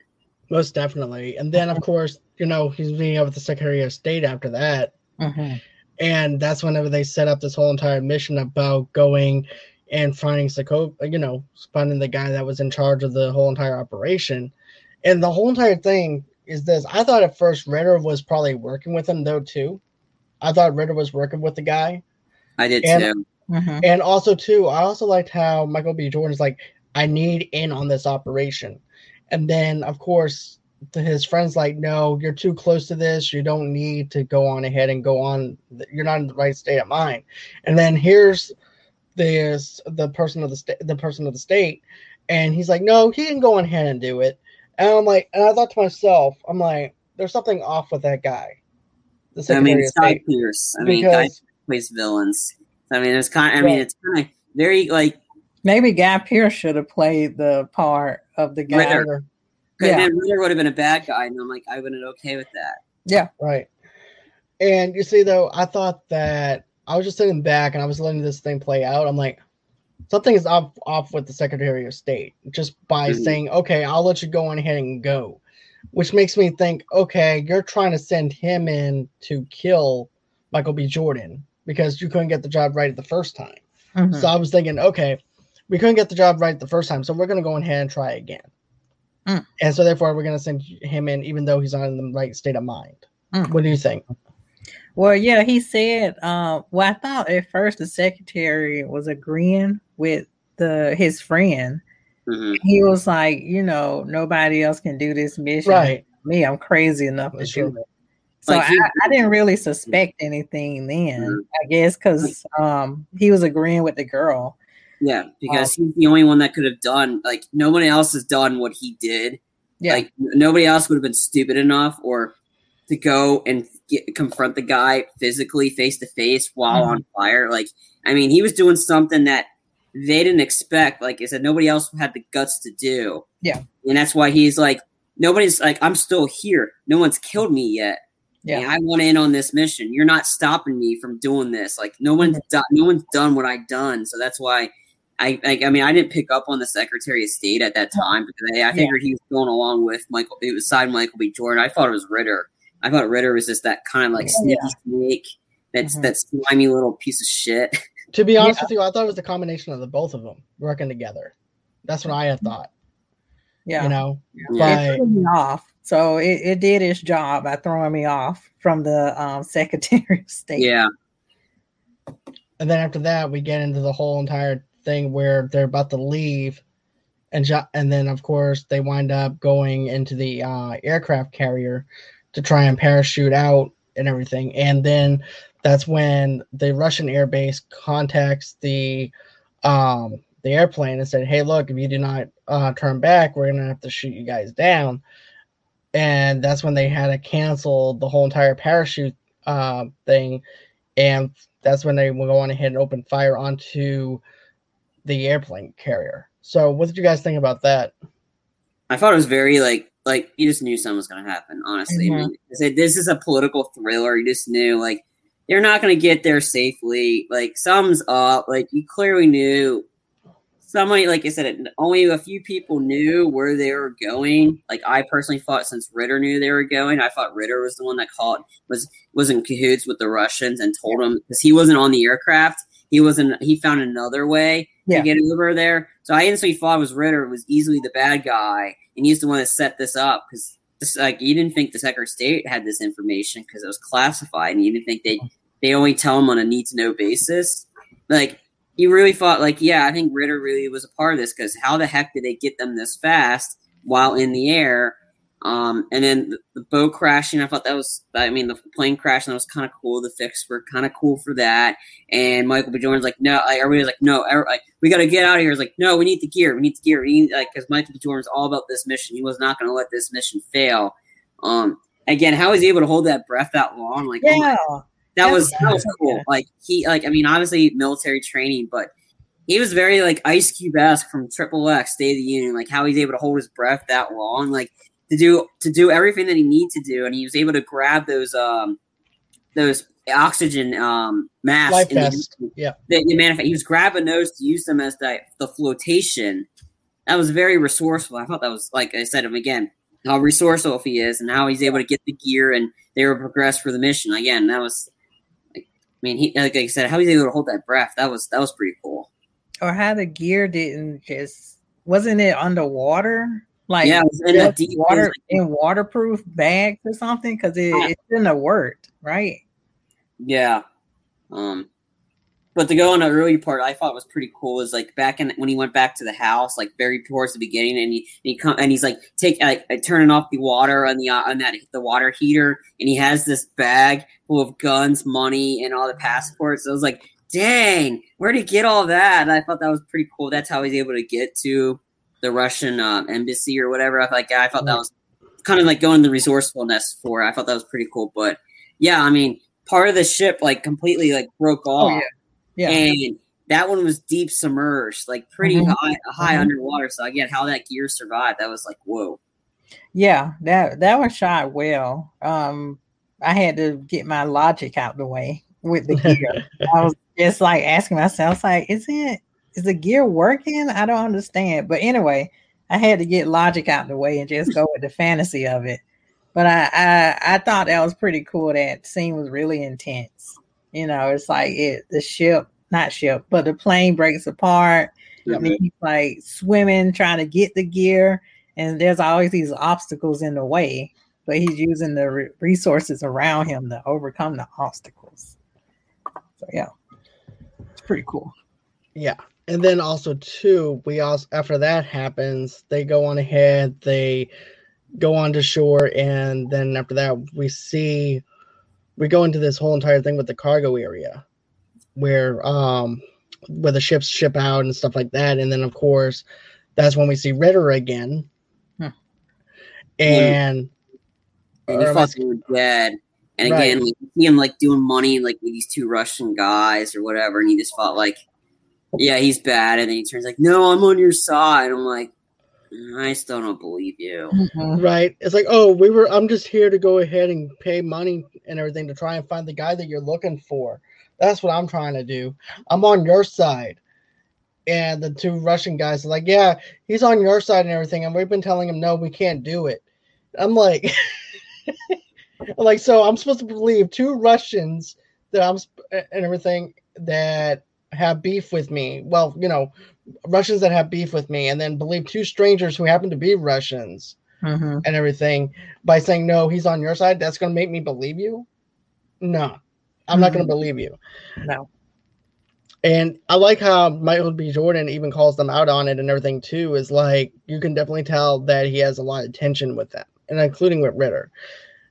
most definitely. And then, of course, you know, he's meeting up with the Secretary of State after that. Mhm. and that's whenever they set up this whole entire mission about going and finding Sokovia, you know, finding the guy that was in charge of the whole entire operation. And the whole entire thing is this. I thought at first Ritter was probably working with him though too. I thought Ritter was working with the guy. I did And- too. Mhm. And also too, I also liked how Michael B. Jordan's like, I need in on this operation. And then of course to his friends like, no, you're too close to this. You don't need to go on ahead and go on. You're not in the right state of mind. And then here's this the person of the state, the person of the state, And he's like, no, he can go on ahead and do it. And I'm like, and I thought to myself, I'm like, there's something off with that guy. The I mean, Guy Pearce. I mean, Guy plays villains. I mean, it's kind. Of, I mean, it's kind of very like maybe Guy Pearce should have played the part of the guy. Ritter. Yeah. then Ritter would have been a bad guy, and I'm like, I would have been okay with that. Yeah, right. And you see, though, I thought that I was just sitting back and I was letting this thing play out. I'm like, something is off off with the Secretary of State just by mm-hmm. saying, okay, I'll let you go on ahead and go, which makes me think, okay, you're trying to send him in to kill Michael B. Jordan because you couldn't get the job right the first time. Mm-hmm. So I was thinking, okay, we couldn't get the job right the first time, so we're going to go in ahead and try again. Mm. And so therefore, we're going to send him in, even though he's not in the right state of mind. Mm. What do you think? Well, yeah, he said. Uh, well, I thought at first the secretary was agreeing with the his friend. Mm-hmm. He was like, you know, nobody else can do this mission. Right. Me, I'm crazy enough to do it. So like he, I, I, didn't really suspect anything then. Mm-hmm. I guess because um, he was agreeing with the girl. Yeah, because um, he's the only one that could have done like nobody else has done what he did. Yeah. Like nobody else would have been stupid enough or to go and get, confront the guy physically face to face while mm-hmm. on fire. Like, I mean, he was doing something that they didn't expect. Like I said, nobody else had the guts to do. Yeah. And that's why he's like, nobody's like, I'm still here. No one's killed me yet. Yeah. And I want in on this mission. You're not stopping me from doing this. Like no one's mm-hmm. done, no one's done what I've done. So that's why I, I, I mean, I didn't pick up on the Secretary of State at that time because I, I figured yeah. he was going along with Michael. It was side Michael B. Jordan. I thought it was Ritter. I thought Ritter was just that kind of like sneaky yeah. snake. That's mm-hmm. that slimy little piece of shit. To be honest yeah. with you, I thought it was the combination of the both of them working together. That's what I had thought. Yeah, you know, yeah. it threw me off. So it, it did its job by throwing me off from the um, Secretary of State. Yeah. And then after that, we get into the whole entire thing where they're about to leave, and jo- and then of course they wind up going into the uh, aircraft carrier to try and parachute out and everything, and then that's when the Russian airbase contacts the um, the airplane and said, "Hey, look, if you do not uh, turn back, we're gonna have to shoot you guys down." And that's when they had to cancel the whole entire parachute uh, thing, and that's when they go on ahead and open fire onto the airplane carrier. So, what did you guys think about that? I thought it was very like like you just knew something was going to happen. Honestly, mm-hmm. I mean, this is a political thriller. You just knew like they're not going to get there safely. Like something's up. Like you clearly knew. Somebody, like I said, only a few people knew where they were going. Like I personally thought, since Ritter knew they were going, I thought Ritter was the one that called was was in cahoots with the Russians and told them because he wasn't on the aircraft. He wasn't. He found another way yeah. to get over there. So I instantly thought was Ritter was easily the bad guy, and he's the one that set this up because like you didn't think the Secretary of State had this information because it was classified, and you didn't think they they only tell him on a need to know basis. Like he really thought, like yeah, I think Ritter really was a part of this because how the heck did they get them this fast while in the air? Um, and then the, the, boat crashing, I thought that was, I mean, the plane crashing, that was kind of cool. The fix were kind of cool for that. And Michael B. Jordan's like, no, like, everybody's like, no, like, we got to get out of here. It's like, no, we need the gear. We need the gear. We need, like, because Michael B. Jordan's all about this mission. He was not going to let this mission fail. Um, again, how he's able to hold that breath that long, like, yeah, oh that was, that was cool. Like, he, like, I mean, obviously military training, but he was very like Ice Cube esque from Triple X State of the Union, like how he's able to hold his breath that long. Like to do to do everything that he needed to do, and he was able to grab those um those oxygen um masks. Life vest. yeah. The, the manif- he was grabbing those to use them as the the flotation. That was very resourceful. I thought that was like I said him again how resourceful he is and how he's able to get the gear and they were progress for the mission. Again, that was like, I mean, he like I said, how he's able to hold that breath. That was that was pretty cool. Or how the gear didn't just wasn't it underwater? Like yeah, in a deep water in waterproof bags or something because it, yeah. it shouldn't have worked, right? Yeah. Um, but to go on the early part, I thought was pretty cool. Is like back in when he went back to the house, like very towards the beginning, and he and he come and he's like take like turning off the water on the uh, on that the water heater, and he has this bag full of guns, money, and all the passports. I was like, dang, where did he get all that? And I thought that was pretty cool. That's how he's able to get to the Russian uh, embassy or whatever. I like I thought that was kind of like going the resourcefulness for. It. I thought that was pretty cool. But yeah, I mean, part of the ship like completely like broke off, Oh, yeah. Yeah. and that one was deep submerged, like pretty Mhm. high high Mhm. underwater. So I get how that gear survived. That was like whoa. Yeah, that that was shot well. Um, I had to get my logic out the way with the gear. I was just like asking myself, like, is it is the gear working? I don't understand. But anyway, I had to get logic out the way and just go with the fantasy of it. But I, I I thought that was pretty cool. That scene was really intense. You know, it's like it the ship, not ship, but the plane breaks apart. Yep. And mm-hmm. he's like swimming, trying to get the gear, and there's always these obstacles in the way. But he's using the re- resources around him to overcome the obstacles. So yeah, it's pretty cool. Yeah. And then also too, we also after that happens, they go on ahead, they go onto shore, and then after that we see we go into this whole entire thing with the cargo area where um where the ships ship out and stuff like that. And then of course that's when we see Ritter again. Hmm. And and he or am I- dead. And Right. again, like, you see him like doing money like with these two Russian guys or whatever, and he just fought like, yeah, he's bad. And then he turns like, no, I'm on your side. I'm like, I still don't believe you. Mhm. Right. It's like, oh, we were. I'm just here to go ahead and pay money and everything to try and find the guy that you're looking for. That's what I'm trying to do. I'm on your side. And the two Russian guys are like, yeah, he's on your side and everything. And we've been telling him, no, we can't do it. I'm like, I'm like, so I'm supposed to believe two Russians that I'm sp- and everything that have beef with me. Well, you know, Russians that have beef with me, and then believe two strangers who happen to be Russians Mhm. and everything by saying no he's on your side that's going to make me believe you no i'm not going to believe you No. and i like how michael b jordan even calls them out on it and everything too is like you can definitely tell that he has a lot of tension with them and including with ritter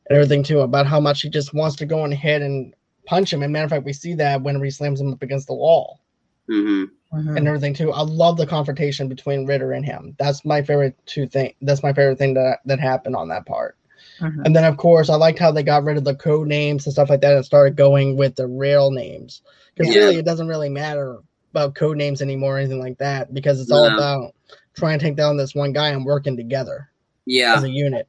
and everything too about how much he just wants to go on ahead and punch him and matter of fact we see that when he slams him up against the wall hmm Mhm. and everything too. I love the confrontation between Ritter and him. That's my favorite two thing. That's my favorite thing that that happened on that part. Mhm. And then of course I liked how they got rid of the code names and stuff like that and started going with the real names because Yeah. really it doesn't really matter about code names anymore or anything like that because it's all No. about trying to take down this one guy and working together Yeah. as a unit.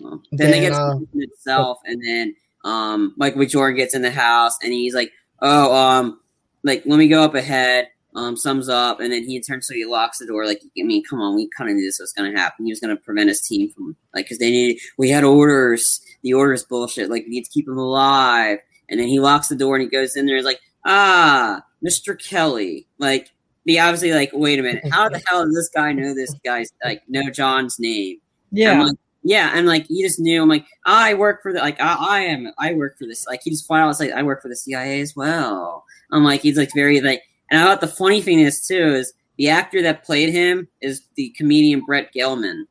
Well, then they Then, get uh, to itself, and then um, Michael B. Jordan gets in the house, and he's like, "Oh, um, like let me go up ahead." Um, sums up, and then he turns so he locks the door. Like, I mean, come on, we kind of knew this was going to happen. He was going to prevent his team from like because they need we had orders. The orders bullshit. Like, we need to keep him alive. And then he locks the door and he goes in there. He's like, "Ah, Mr. Kelly." Like, the obviously like, wait a minute, how the hell does this guy know this guy's like know John's name? Yeah. like, yeah, and like he just knew. I'm like, I work for the like I, I am I work for this. Like he just flat out like I work for the CIA as well. I'm like he's like very like, and I thought the funny thing is too is the actor that played him is the comedian Brett Gelman.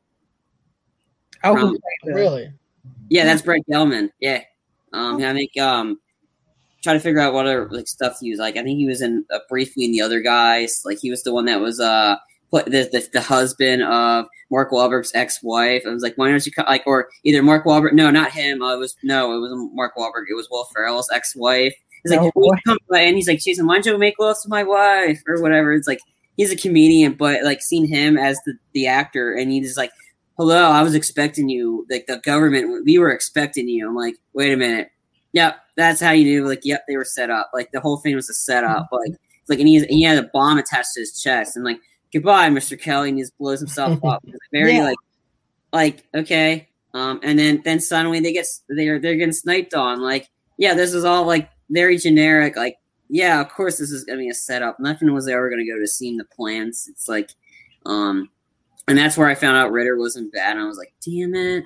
Oh, from- who played the- Really? Yeah, that's Brett Gelman. Yeah, um, I think um, try to figure out what other like stuff he was like. I think he was in uh, briefly in the other guys. Like he was the one that was uh put the the, the husband of Mark Wahlberg's ex-wife. I was like, why don't you co- like or either Mark Wahlberg? No, not him. It was no, it wasn't Mark Wahlberg. It was Will Ferrell's ex-wife. He's like, No "Will you come by?" and he's like, Jason, why don't you make love to my wife or whatever? It's like he's a comedian, but like seeing him as the the actor, and he's like. Hello, I was expecting you. Like the government, we were expecting you. I'm like, wait a minute. Yep, that's how you do. Like, yep, they were set up. Like the whole thing was a setup. Mm-hmm. Like, it's like, and he, he had a bomb attached to his chest, and like, goodbye, Mr. Kelly, and he just blows himself up. It's very Yeah. like, like okay. Um, and then then suddenly they get they're they're getting sniped on. Like, yeah, this is all like very generic. Like, yeah, of course this is gonna be a setup. Nothing was ever gonna go to seeing the plans. It's like, um, and that's where I found out Ritter wasn't bad. And I was like, damn it.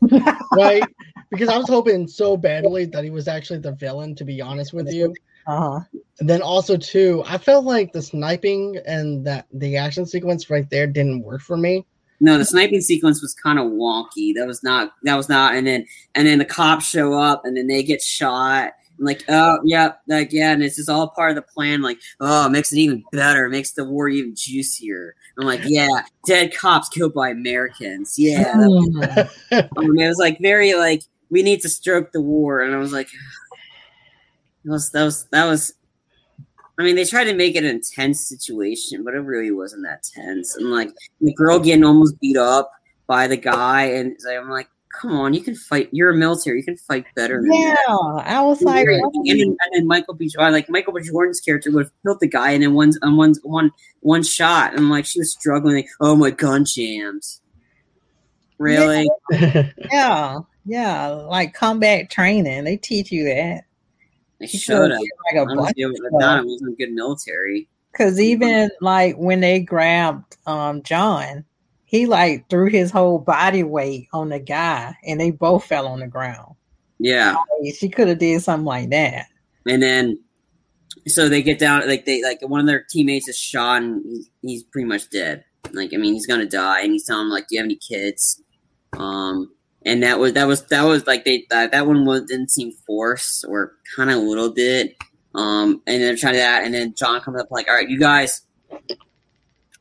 right? Because I was hoping so badly that he was actually the villain, to be honest with you. Uh-huh. And then also too, I felt like the sniping and that the action sequence right there didn't work for me. No, the sniping sequence was kind of wonky. That was not. That was not. And then and then the cops show up, and then they get shot, I'm like, oh yeah, like yeah, and it's just all part of the plan. Like, oh, it makes it even better, it makes the war even juicier. I'm like, yeah, dead cops killed by Americans. Yeah, um, it was like very like we need to stroke the war, and I was like, that was that was that was. I mean, they tried to make it an intense situation, but it really wasn't that tense. And like the girl getting almost beat up by the guy, and I'm like, come on, you can fight. You're a military, you can fight better than Yeah, that. I was like, and, and then Michael B. Jordan, like Michael B. Jordan's character would have killed the guy, and then one, on one, one, one shot, and like she was struggling. Like, oh my gun jams. Really? yeah, yeah, like combat training. They teach you that. They should have. Like a bunch Honestly, if not, it wasn't good military. Because even like when they grabbed um John, he like threw his whole body weight on the guy, and they both fell on the ground. Yeah, Like, she could have did something like that. and then so they get down like they like one of their teammates is shot and he's, he's pretty much dead. Like I mean, he's gonna die, and he's telling him like, "Do you have any kids?" Um, and that was that was that was like they that, that one was didn't seem forced or kind of a little bit. Um, and then trying to that, and then John comes up like, "All right, you guys,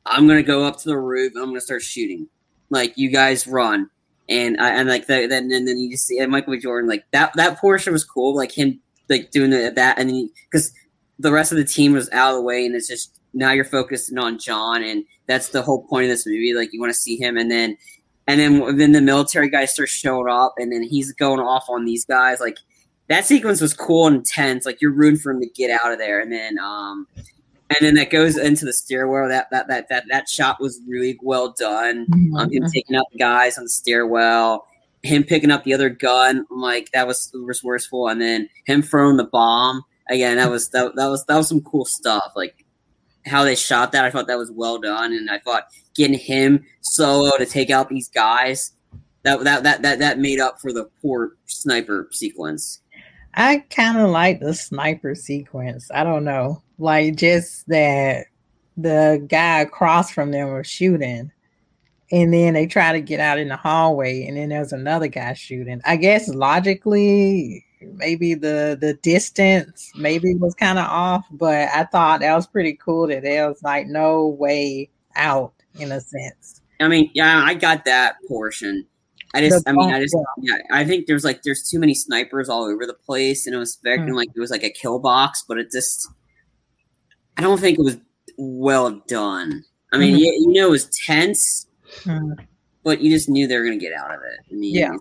I'm gonna go up to the roof. I'm gonna start shooting. Like you guys run." And I and like the, then and then you just see and Michael Jordan like that that portion was cool like him like doing the, that and because the rest of the team was out of the way and it's just now you're focusing on John and that's the whole point of this movie like you want to see him and then and then then the military guy starts showing up and then he's going off on these guys. Like that sequence was cool and intense. Like you're rooting for him to get out of there. And then um and then that goes into the stairwell. That that that that, that shot was really well done um, him taking out the guys on the stairwell, him picking up the other gun, like that was resourceful, and then him throwing the bomb. Again. That was that, that was that was some cool stuff. Like how they shot that, I thought that was well done, and I thought getting him solo to take out these guys that that that that, that made up for the poor sniper sequence. I kind of like the sniper sequence. I don't know, like just that the guy across from them was shooting, and then they try to get out in the hallway, and then there's another guy shooting. I guess logically, maybe the the distance maybe was kind of off, but I thought that was pretty cool that there was like no way out in a sense. I mean, yeah, I got that portion. I just, The I mean, I just, yeah, I think there's like there's too many snipers all over the place, and it was expecting Mm. like it was like a kill box, but it just, I don't think it was well done. I mean, Mhm. you, you know, it was tense, Mm. but you just knew they were gonna get out of it. I mean, Yeah.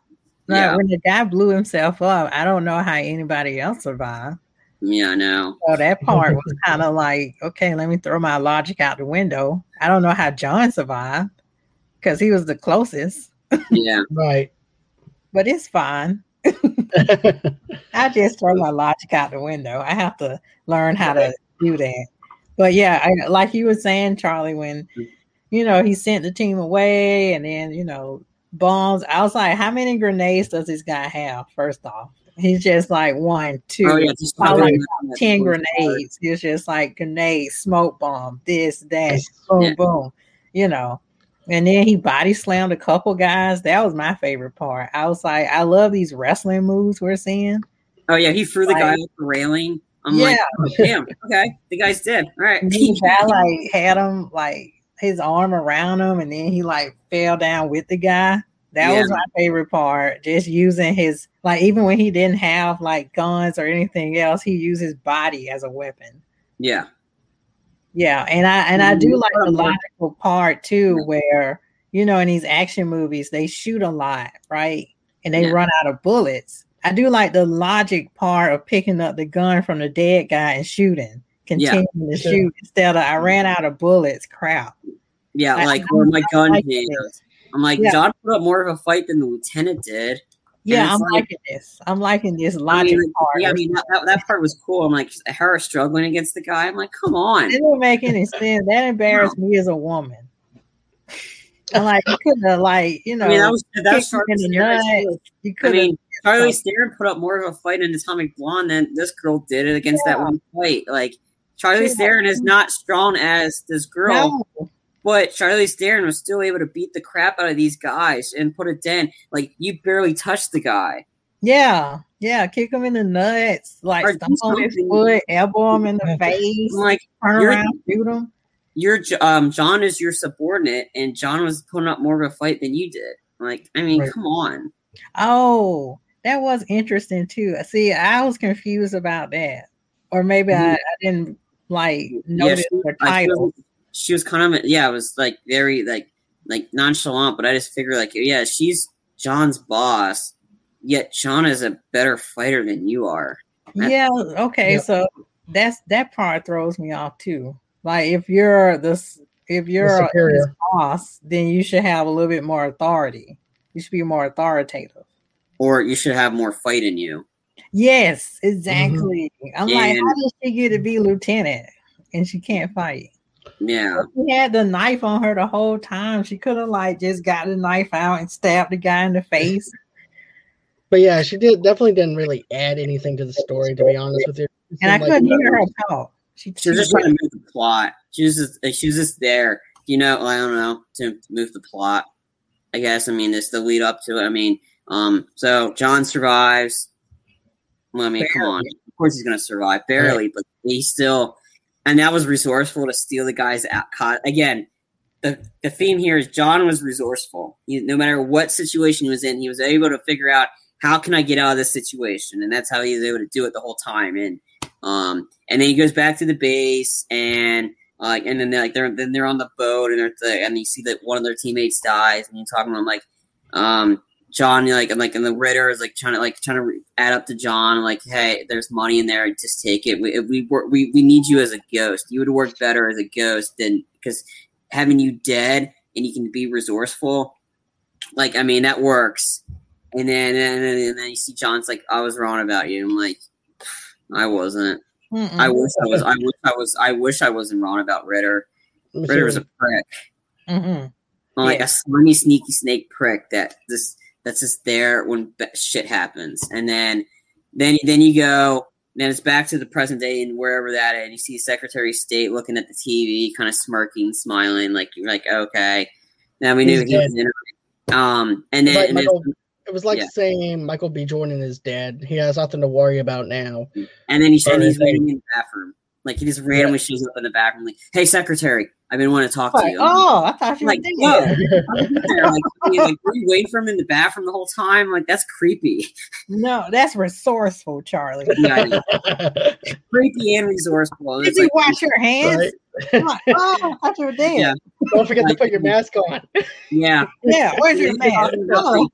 Like, yeah, when the guy blew himself up, I don't know how anybody else survived. Yeah, I know. So that part was kind of like, okay, let me throw my logic out the window. I don't know how John survived because he was the closest, Yeah, right. but it's fine. I just throw my logic out the window. I have to learn how to do that. But yeah, I, like you were saying, Charlie, when mm. you know he sent the team away, and then you know bombs. I was like, how many grenades does this guy have? First off, he's just like one, two. oh yeah, like 10 was hard. grenades. It's just like grenade, smoke bomb, this, that, boom, Yeah. boom, you know. And then he body slammed a couple guys. That was my favorite part. I was like, I love these wrestling moves we're seeing. Oh yeah, he threw the guy Like- off the railing. I'm yeah. like, damn, okay, the guy's dead. All right, He guy like had him like his arm around him and then he like fell down with the guy. That was my favorite part. Just using his like even when he didn't have like guns or anything else, he used his body as a weapon. yeah, Yeah, and I and I do like the logical part too, where you know in these action movies they shoot a lot, right? And they Yeah. run out of bullets. I do like the logic part of picking up the gun from the dead guy and shooting, continuing to Sure. shoot instead of I ran out of bullets. Crap. yeah. I- Like I- where my I gun like came. this. I'm like, Yeah. John put up more of a fight than the lieutenant did. Yeah, I'm like- liking this. I'm liking this I logic mean, part. yeah, I mean that, that, part was cool. I'm like her struggling against the guy. I'm like, come on. it didn't make any sense. That embarrassed me as a woman. I'm like, you could have like, you know, I mean, that was that was in the nut. you I could have mean, Charlize Theron put up more of a fight in Atomic Blonde than this girl did it against that one fight. Like Charlize Theron is not strong as this girl, no. But Charlize Theron was still able to beat the crap out of these guys and put it down. Like you barely touched the guy. Yeah, yeah, kick him in the nuts, like Or stomp on his foot, elbow him in the face, I'm like turn around, shoot him. you're um John is your subordinate, and John was putting up more of a fight than you did. Like, I mean, Right. come on. Oh, that was interesting too. See, I was confused about that, or maybe I, I didn't like notice she- the I feel title. Like she was kind of yeah, it was like very like like nonchalant, but I just figured like yeah, she's John's boss, yet John is a better fighter than you are. That- Yeah, okay, Yeah. so that's that part throws me off too. Like if you're this, if you're superior. his boss, then you should have a little bit more authority. You should be more authoritative. Or you should have more fight in you. Yes, mm-hmm. exactly. I'm like, how did she get to be lieutenant and she can't fight? Yeah. She had the knife on her the whole time. She could have like just got the knife out and stabbed the guy in the face. But yeah, she did definitely didn't really add anything to the story, to be honest with you. And I couldn't hear her talk. She, She was just trying to move the plot. She was just like, she was just there, you know, I don't know, to move the plot. I guess. I mean, it's the lead up to it. I mean, um, so John survives. Well, I mean, come on. Of course he's gonna survive. Barely, but he still and that was resourceful to steal the guy's caught again. The, the theme here is John was resourceful. He, no matter what situation he was in, he was able to figure out how can I get out of this situation, and that's how he was able to do it the whole time. And um, and then he goes back to the base, and uh, and then they're like they're then they're on the boat, and they're and you see that one of their teammates dies, and you're talking about like, um, John, like and like and the Ritter is like trying to like trying to add up to John, like, hey, there's money in there, just take it. We we we we need you as a ghost. You would work better as a ghost than because having you dead and you can be resourceful, like I mean that works. And then and then, and then you see John's like, I was wrong about you. I'm like, I wasn't. Mm-mm. I wish I was. I wish I was. I wish I wasn't wrong about Ritter. Ritter was a prick, mm-hmm. like Yeah. a slimy, sneaky snake prick that this that's just there when shit happens, and then then then you go. Then it's back to the present day and wherever that is. You see Secretary of State looking at the TV, kind of smirking, smiling, like you're like, okay. Now we knew he was in. Um, and then, Like and then It was like Yeah. saying Michael B. Jordan is dead. He has nothing to worry about now. And then he said he's waiting in the bathroom. Like he just randomly shows up in the bathroom, like, "Hey, secretary, I've been wanting to talk to you." oh, I thought you were Like, dead. like, I mean, like, were you waiting for him in the bathroom the whole time? Like, that's creepy. No, that's resourceful, Charlie. Yeah, I creepy and resourceful. Did It's you like, wash your hands? Right? Like, oh, I thought you were dead. Yeah. Yeah, Don't forget to put your mask on. yeah. Yeah. Where's your mask? Oh,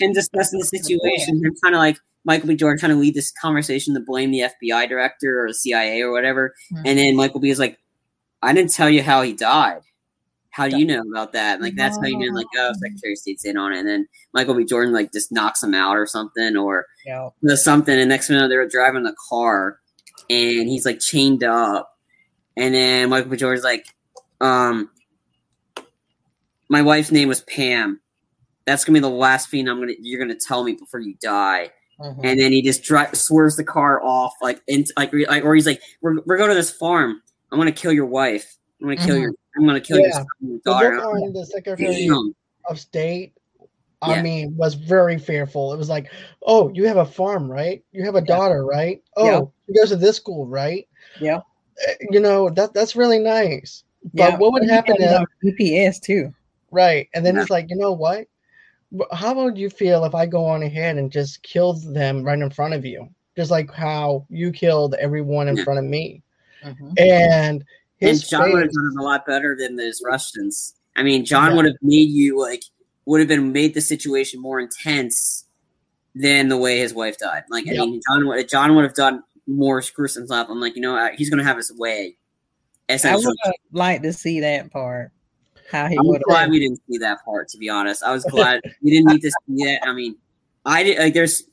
and discussing the situation. They're kind of like Michael B. Jordan trying to lead this conversation to blame the FBI director or the CIA or whatever. Mhm. And then Michael B. is like, I didn't tell you how he died. How do you know about that? And, like that's how you know, like, oh, Secretary of State's in on it. And then Michael B. Jordan like just knocks him out or something, or yeah. something. And next minute they're driving the car, and he's like chained up. And then Michael B. Jordan's like, um, my wife's name was Pam. That's gonna be the last thing I'm gonna you're gonna tell me before you die. Mhm. And then he just dri- swerves the car off, like into like, like or he's like, we're, we're going to this farm. I'm gonna kill your wife. I'm gonna kill Mhm. your. I'm gonna kill your Yeah. your The daughter. look on the Secretary Damn. of State, I Yeah. mean, was very fearful. It was like, oh, you have a farm, right? You have a Yeah. daughter, right? Oh, Yeah. she goes to this school, right? Yeah. Uh, You know that that's really nice. But Yeah. what would happen had it if on GPS too. right? And then Yeah. he's like, you know what? How would you feel if I go on ahead and just killed them right in front of you, just like how you killed everyone in Yeah. front of me? Mhm. And And his John would have done a lot better than those Russians. I mean, John Yeah. would have made you like would have been made the situation more intense than the way his wife died. Like, I mean, John would John would have done more gruesome stuff. I'm like, you know, he's gonna have his way. I would have liked to see that part. How he I'm would glad we didn't see that part. To be honest, I was glad we didn't need to see that. I mean, I did like there's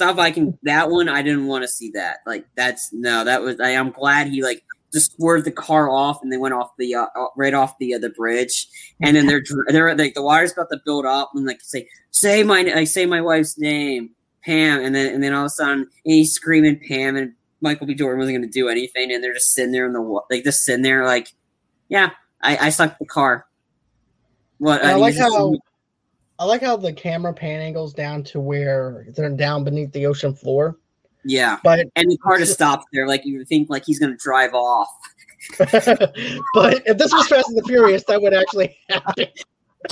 I can that one I didn't want to see that. Like that's no, that was I, I'm glad he like just swerved the car off and they went off the uh, uh, right off the uh, the bridge and then they're they're like the water's about to build up and like say say my like say my wife's name Pam and then and then all of a sudden and he's screaming Pam and Michael B Jordan wasn't going to do anything and they're just sitting there in the like just sitting there like yeah I I sucked the car. What And I uh, like how I like how the camera pan angles down to where they're down beneath the ocean floor. Yeah, But and the car just stops there, like you think like he's gonna drive off. but if this was Fast and the Furious, that would actually happen.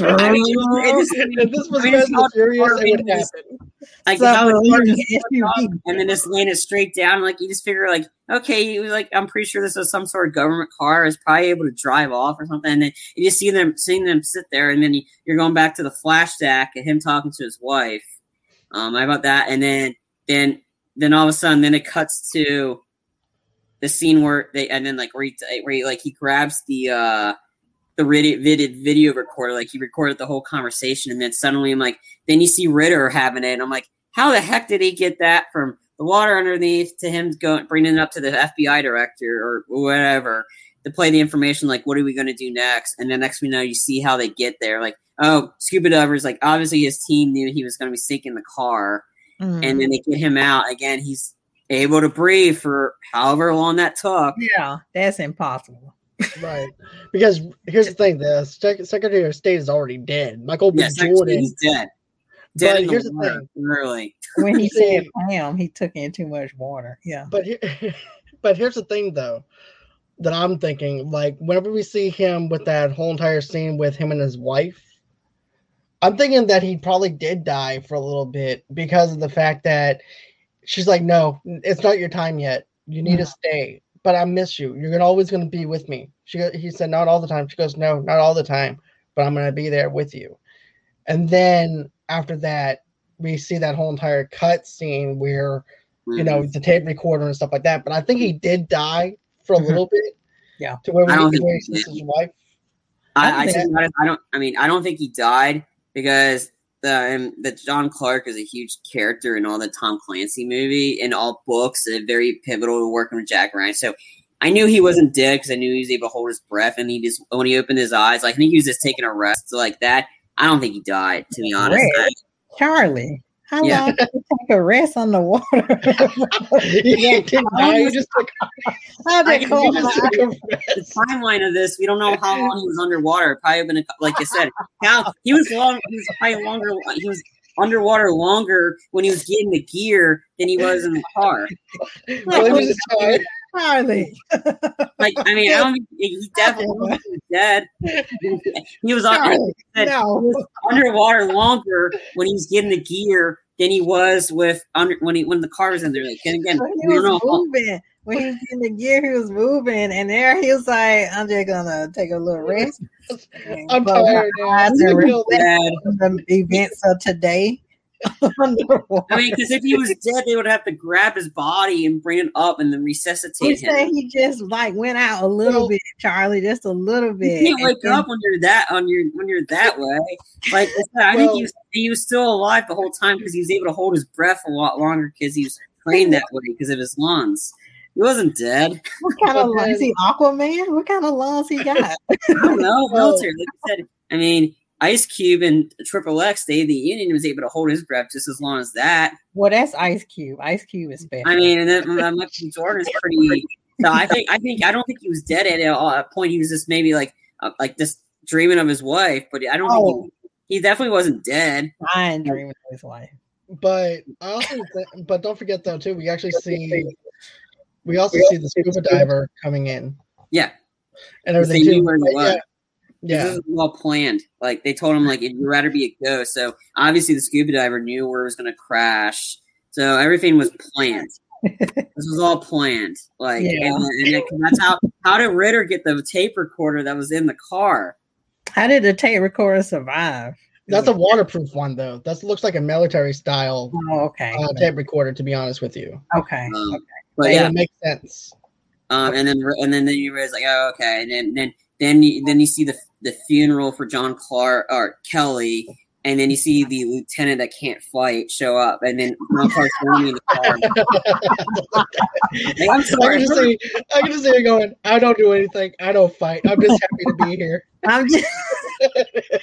I mean, it just- If this was Fast and the Furious, it would happen. like So, how the car you just know, took off SUV. and then just landed straight down. Like you just figure, like okay, you like I'm pretty sure this is some sort of government car. Is probably able to drive off or something. And then you just see them, seeing them sit there, and then you, you're going back to the flashback and him talking to his wife. Um, how about that? And then then then all of a sudden, then it cuts to the scene where they and then like where he, where he like he grabs the uh the video, video recorder like he recorded the whole conversation and then suddenly I'm like then you see Ritter having it and I'm like how the heck did he get that from the water underneath to him going bringing it up to the FBI director or whatever to play the information like what are we going to do next and then next we know you see how they get there like oh scuba divers like obviously his team knew he was going to be sinking the car Mhm. and then they get him out again he's able to breathe for however long that took yeah, that's impossible. Right. Because here's the thing: the Sec- Secretary of State is already dead. Michael B. yes Jordan. he's dead dead But here's the the water, thing. literally When he See- said Pam, he took in too much water. Yeah. But here, but here's the thing, though, that I'm thinking: like whenever we see him with that whole entire scene with him and his wife, I'm thinking that he probably did die for a little bit because of the fact that she's like, "No, it's not your time yet. You need to Mhm. stay." But I miss you. You're gonna always gonna be with me. She he said, "Not all the time." She goes, "No, not all the time, but I'm gonna be there with you." And then after that, we see that whole entire cut scene where you know Mhm. the tape recorder and stuff like that. But I think he did die for a Mhm. little bit. Yeah. To where, we, I don't think he he sees his wife. I, I I, think- think I don't. I mean, I don't think he died because the um, the John Clark is a huge character in all the Tom Clancy movie and all books. And very pivotal to working with Jack Ryan. So I knew he wasn't dead because I knew he was able to hold his breath. And he just when he opened his eyes, like I think he was just taking a rest so like that. I don't think he died. To be honest. Charlie, how Yeah. long did you take a rest on the water? he didn't die. He just took, How I did can just die? took a the timeline of this, we don't know how long he was underwater. Probably been a, like you said, how he was long. He was probably longer. He was underwater longer when he was getting the gear than he was in the car. Well, he was just tired. Charlie. Like, I mean, I don't he definitely was dead. He was, on, Charlie. said, No. he was underwater longer when he was getting the gear than he was with under when he when the car was in there. Like, and again, When he was don't know. moving. When he was in the gear, he was moving, and there he was like, "I'm just gonna take a little rest." I'm Close tired now. eyes I'm and gonna kill reflect Dead. on the events of today. Underwater. I mean, because if he was dead, they would have to grab his body and bring it up and then He resuscitate him. he just like went out a little Well- bit, Charlie, just a little bit. You can't wake And up when you're that on your when you're that way. Like I, I think he was he was still alive the whole time because he was able to hold his breath a lot longer because he was trained that way because of his lungs. He wasn't dead. What kind of lungs? Is he Aquaman? What kind of lungs he got? I don't know. Well- military, like I said. I mean, Ice Cube and Triple X, State of the Union, was able to hold his breath just as long as that. well, that's Ice Cube. Ice Cube is special. I mean, and then uh, Michael B. Jordan is pretty. So I think I think I don't think he was dead at all. At a point, he was just maybe like uh, like just dreaming of his wife, but I don't Oh. think he, he definitely wasn't dead. Ryan dreaming of his wife. But I also, think, but don't forget though too. We actually see, we also see the scuba diver coming in Yeah, and They everything knew too. where he But was. Yeah, yeah. This is well planned. Like they told him, like you'd rather be a ghost. So obviously the scuba diver knew where it was going to crash. So everything was planned. this was all planned. Like, Yeah. and, and that- that's how how did Ritter get the tape recorder that was in the car? How did the tape recorder survive? That's a waterproof one though. That looks like a military style Oh, okay. uh, tape recorder. To be honest with you, okay. Um, but yeah, it makes sense. um, and then and then then you realize like, oh, okay, and then then then you, then you see the the funeral for John Clark or Kelly. And then you see the lieutenant that can't fight show up, and then John Clark's running in the car. Like, I'm I sorry, can just see, I can just see you going. I don't do anything. I don't fight. I'm just happy to be here. I'm just,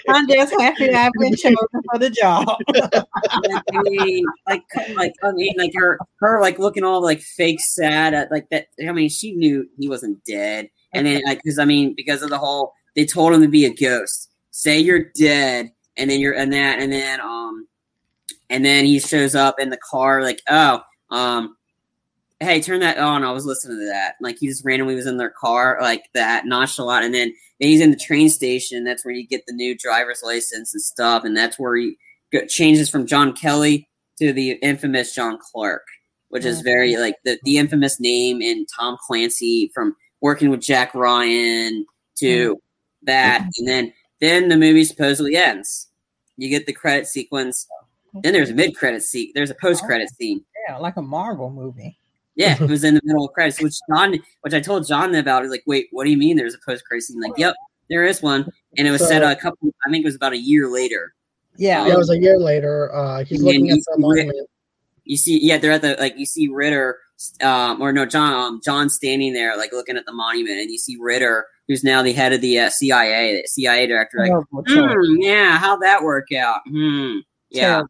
I'm just happy I've been chosen for the job. like, I mean, like, like, I mean, like her, her, like looking all like fake sad at like that. I mean, she knew he wasn't dead, and then like, because I mean, because of the whole, they told him to be a ghost. Say you're dead, and then you're and that and then um and then he shows up in the car like oh um hey turn that on. I was listening to that. Like he just randomly was in their car like that nonchalant. And then, then he's in the train station. That's where you get the new driver's license and stuff. And that's where he changes from john kelly to the infamous john clark which is very like the, the infamous name in tom clancy from working with jack ryan to that and then then the movie supposedly ends you get the credit sequence then there's a mid credit scene. There's a post credit scene. Yeah, like a Marvel movie. Yeah, it was in the middle of credits, which John, which I told John about. He's like, "Wait, what do you mean? There's a post credit scene?" Like, "Yep, there is one," and it was so, set a couple. I think it was about a year later. Yeah, um, yeah it was a year later. Uh, he's looking at the monument. You see, yeah, they're at the like. You see Ritter, um, or no, John, um, John standing there, like looking at the monument, and you see Ritter, who's now the head of the uh, CIA, the CIA director. Like, hmm, yeah, how'd that work out? Hmm, yeah.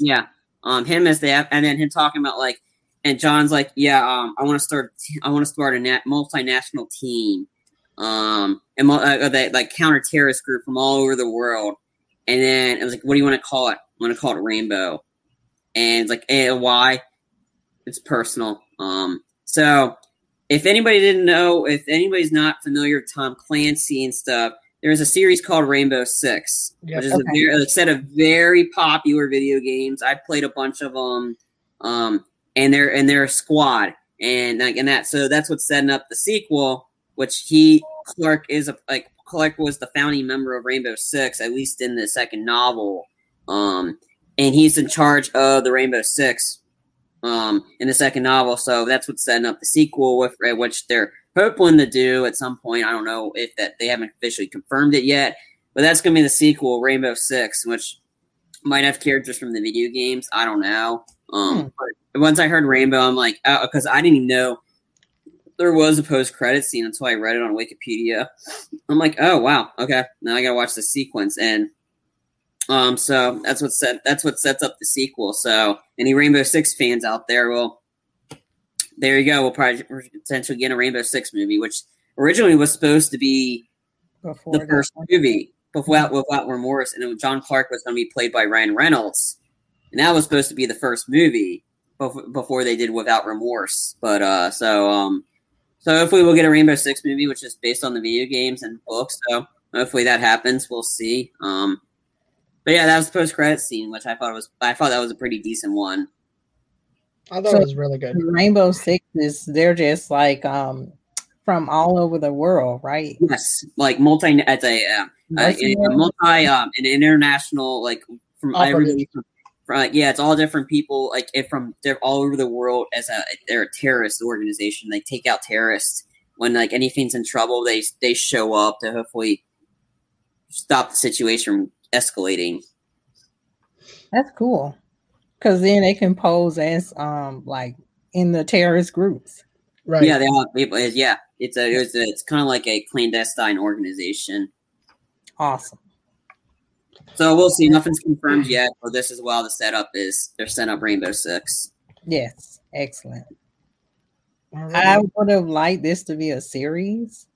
Yeah. Um, him as the and then him talking about like, and John's like, yeah, um, I want to start, I want to start a nat- multinational team, um, and uh, that like counter terrorist group from all over the world. And then it was like, what do you want to call it? I want to call it Rainbow. And it's like, eh, why? It's personal. Um, so if anybody didn't know, if anybody's not familiar with Tom Clancy and stuff, there's a series called Rainbow Six, yep. which is okay. a, very, a, set of very popular video games. I played a bunch of them, um, and they're and they're a squad, and like and that so that's what's setting up the sequel, which he Clark is a like Clark was the founding member of Rainbow Six, at least in the second novel, um, and he's in charge of the Rainbow Six, um, in the second novel. So that's what's setting up the sequel, with which they're hoping to do at some point. I don't know if that they haven't officially confirmed it yet, but that's going to be the sequel, Rainbow Six, which might have characters from the video games. I don't know. Um, hmm. But once I heard Rainbow, I'm like, because uh, I didn't even know there was a post credit scene until I read it on Wikipedia. I'm like, oh wow, okay. Now I gotta watch the sequence, and um, so that's what set that's what sets up the sequel. So any Rainbow Six fans out there, well, there you go. We'll probably potentially get a Rainbow Six movie, which originally was supposed to be before the first one. movie before without Remorse, and John Clark was going to be played by Ryan Reynolds, and that was supposed to be the first movie before they did Without Remorse. But uh, so um, so hopefully we'll get a Rainbow Six movie, which is based on the video games and books. So hopefully that happens. We'll see. Um, but yeah, that was the post credit scene, which I thought was I thought that was a pretty decent one. I thought so it was really good. Rainbow Six is they're just like um from all over the world, right? Yes, like multi as a, uh, uh, a multi um an international like from everybody from, from yeah, it's all different people like if from they're all over the world as a they're a terrorist organization. They take out terrorists when like anything's in trouble. They they show up to hopefully stop the situation from escalating. That's cool because then they can pose as um like in the terrorist groups. Right. Yeah, they all people. Yeah, it's a it's, a, it's kind of like a clandestine organization. Awesome. So we'll see. Nothing's confirmed yet, but this is well the setup is they're setting up Rainbow Six. Yes, excellent. Right. I would have liked this to be a series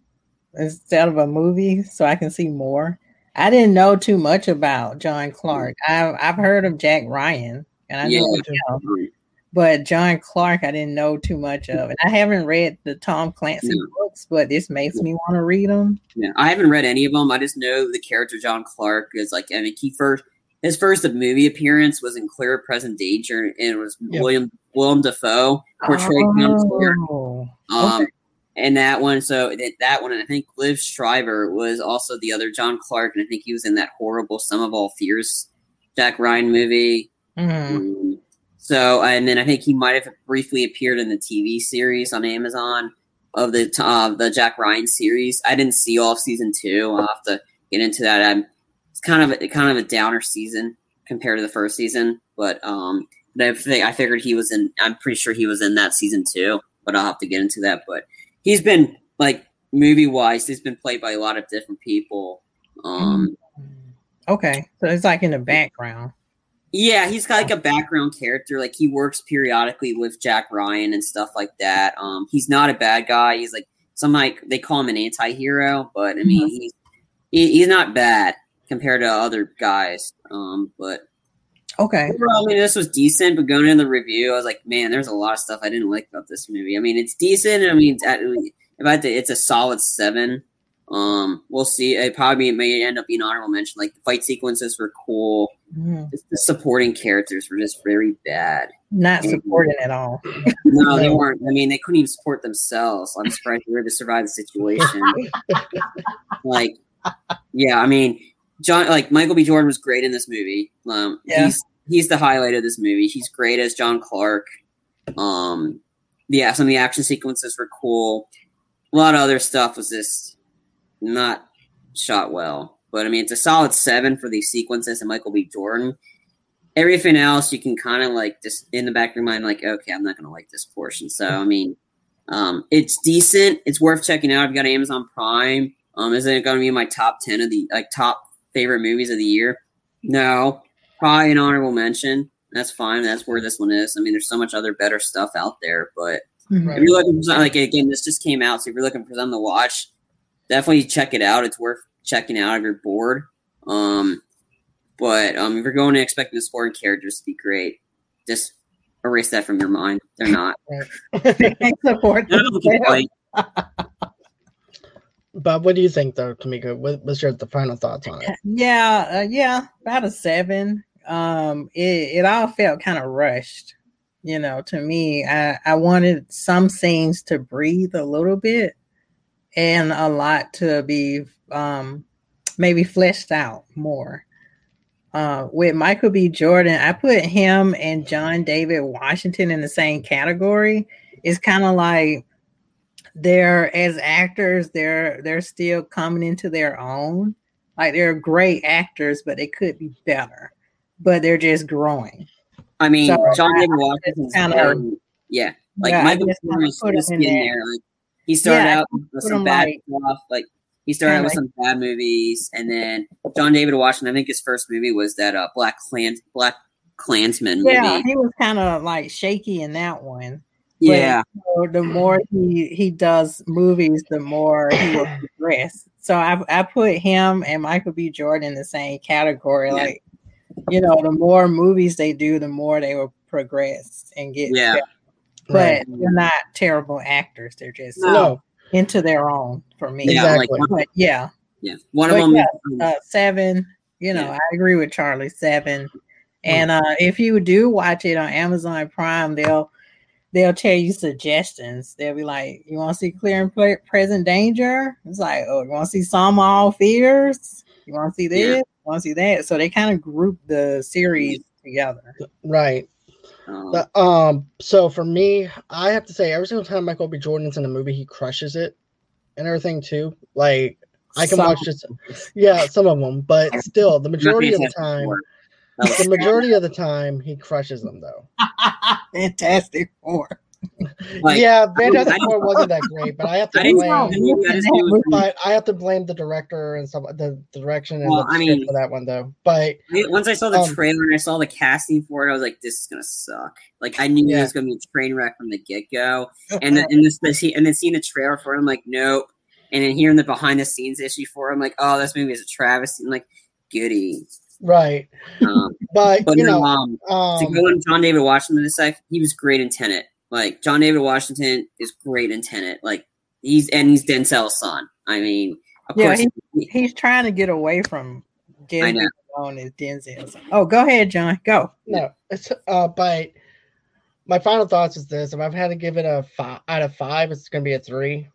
instead of a movie, so I can see more. I didn't know too much about John Clark. I've I've heard of Jack Ryan, and I yeah. know him. But John Clark, I didn't know too much of, and I haven't read the Tom Clancy yeah. books, but this makes me want to read them. Yeah, I haven't read any of them. I just know the character John Clark is like. I mean, he first his first movie appearance was in Clear Present Danger, and it was yep. William Willem Dafoe portrayed oh, Um, okay. And that one, so that one, and I think Liev Schreiber was also the other John Clark, and I think he was in that horrible Sum of All Fears Jack Ryan movie. Mm-hmm. Um, so, and then I think he might have briefly appeared in the TV series on Amazon of the uh, the Jack Ryan series. I didn't see all of season two. I'll have to get into that. I'm, it's kind of a, kind of a downer season compared to the first season, but um, I think I figured he was in. I'm pretty sure he was in that season too, but I'll have to get into that. But he's been like movie wise, he's been played by a lot of different people. Um, okay, so it's like in the background. Yeah, he's got like a background character. Like he works periodically with Jack Ryan and stuff like that. Um, he's not a bad guy. He's like some like they call him an anti-hero, but I mean mm-hmm. he's he, he's not bad compared to other guys. Um, but Okay. overall, I mean, this was decent. But going into the review, I was like, man, there's a lot of stuff I didn't like about this movie. I mean, it's decent. I mean, if I had to, it's a solid seven. Um, we'll see. It probably may end up being honorable mention. Like the fight sequences were cool. Mhm. The supporting characters were just very bad. Not supporting at all. No, they weren't. I mean, they couldn't even support themselves. I'm surprised they were able to survive the situation. like, yeah, I mean, John, like Michael B. Jordan was great in this movie. Um, Yeah. he's he's the highlight of this movie. He's great as John Clark. Um, yeah, some of the action sequences were cool. A lot of other stuff was just not shot well. But I mean, it's a solid seven for these sequences and Michael B. Jordan. Everything else, you can kind of like just in the back of your mind, like, okay, I'm not going to like this portion. So, I mean, um, it's decent. It's worth checking out. I've got Amazon Prime. Um, is it going to be in my top ten of the like top favorite movies of the year? No, probably an honorable mention. That's fine. That's where this one is. I mean, there's so much other better stuff out there. But Mhm. if you're looking for something, like again, this just came out, so if you're looking for something to watch, definitely check it out. It's worth checking out if you're bored. Um, but um, if you're going and expecting the sporting characters to be great, just erase that from your mind. They're not. Support But what do you think, though, Tamika? What, what's your the final thoughts on it? Yeah, uh, yeah, about a seven. Um, it it all felt kind of rushed. You know, to me, I I wanted some scenes to breathe a little bit, and a lot to be um maybe fleshed out more. Uh, with Michael B. Jordan, I put him and John David Washington in the same category. It's kind of like they're as actors, they're they're still coming into their own. Like they're great actors, but they could be better. But they're just growing. I mean, So, John David Washington's kinda- very- yeah, like Yeah, Michael just kinda Jordan's put him just in there. Like he started Yeah, out with some bad like- stuff. Like he started out with kinda some bad movies, and then John David Washington. I think his first movie was that uh, Black Clan Black Klansman movie. Yeah, he was kind of like shaky in that one. Yeah. So the more he he does movies, the more he will progress. So I I put him and Michael B. Jordan in the same category. Yeah. Like, you know, the more movies they do, the more they will progress and get Yeah. better. But they're not terrible actors. They're just No. Into their own for me. Yeah, Exactly. like But yeah, yeah. One of them. yeah, uh, seven. You know, Yeah. I agree with Charlie. Seven. And uh, if you do watch it on Amazon Prime, they'll they'll tell you suggestions. They'll be like, "You want to see clear and present danger?" It's like, "Oh, you want to see some all fears? You want to see this? Yeah. You want to see that?" So they kind of group the series together. right. um, The- um. So for me, I have to say, every single time Michael B. Jordan's in a movie, he crushes it, and everything too. Like I can Some- watch this. Yeah, some of them, but still, the majority of the time, Four. That was- the majority of the time, he crushes them though. Fantastic Four. like, yeah, Fantastic Four wasn't that great, but I have to I blame. I just knew it was- But I have to blame the director and some the, the direction and Well, the I mean- for that one though. But Once I saw the Um, trailer and I saw the casting for it, I was like, "This is gonna suck." Like I knew it was gonna be a train wreck from the get go. And then and this, this and then seeing the trailer for it, I'm like, "Nope." And then hearing the behind the scenes issue for it, I'm like, "Oh, this movie is a travesty." I'm like, "Goody." Right, Um, but but you know, um, to um, go on John David Washington this sec, he was great in Tenet. Like John David Washington is great in Tenet. Like he's and he's Denzel's son. I mean, of Yeah, course, He's trying to get away from I getting know. known as Denzel. Oh, go ahead, John. Go. no, it's uh, but my final thoughts is this: if I've had to give it a five out of five, it's gonna be a three.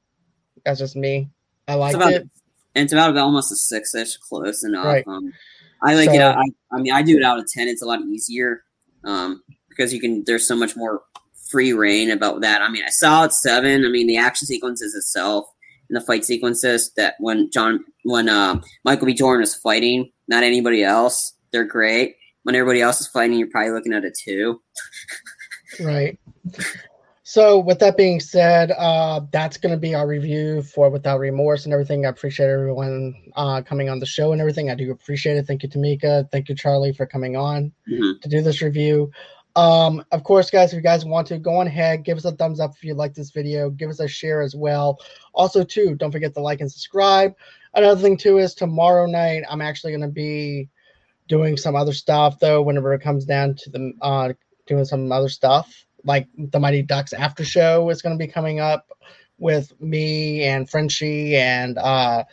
That's just me. I like it. and it's about almost a six ish, close enough. Right. Um, I like it. So- Out, I, I mean, I do it out of ten. It's a lot easier um, because you can. There's so much more free reign about that. I mean, I saw it seven. I mean, the action sequences itself and the fight sequences that when John, when uh, Michael B. Jordan is fighting, not anybody else, they're great. When everybody else is fighting, you're probably looking at a two. Right. So, with that being said, uh, that's going to be our review for Without Remorse and everything. I appreciate everyone uh, coming on the show and everything. I do appreciate it. Thank you, Tamika. Thank you, Charlie, for coming on Mhm. to do this review. Um, of course, guys, if you guys want to go on ahead, give us a thumbs up if you like this video, give us a share as well. Also, too, don't forget to like and subscribe. Another thing too is tomorrow night I'm actually going to be doing some other stuff though. Whenever it comes down to the uh, doing some other stuff like the Mighty Ducks after show is going to be coming up with me and Frenchie and uh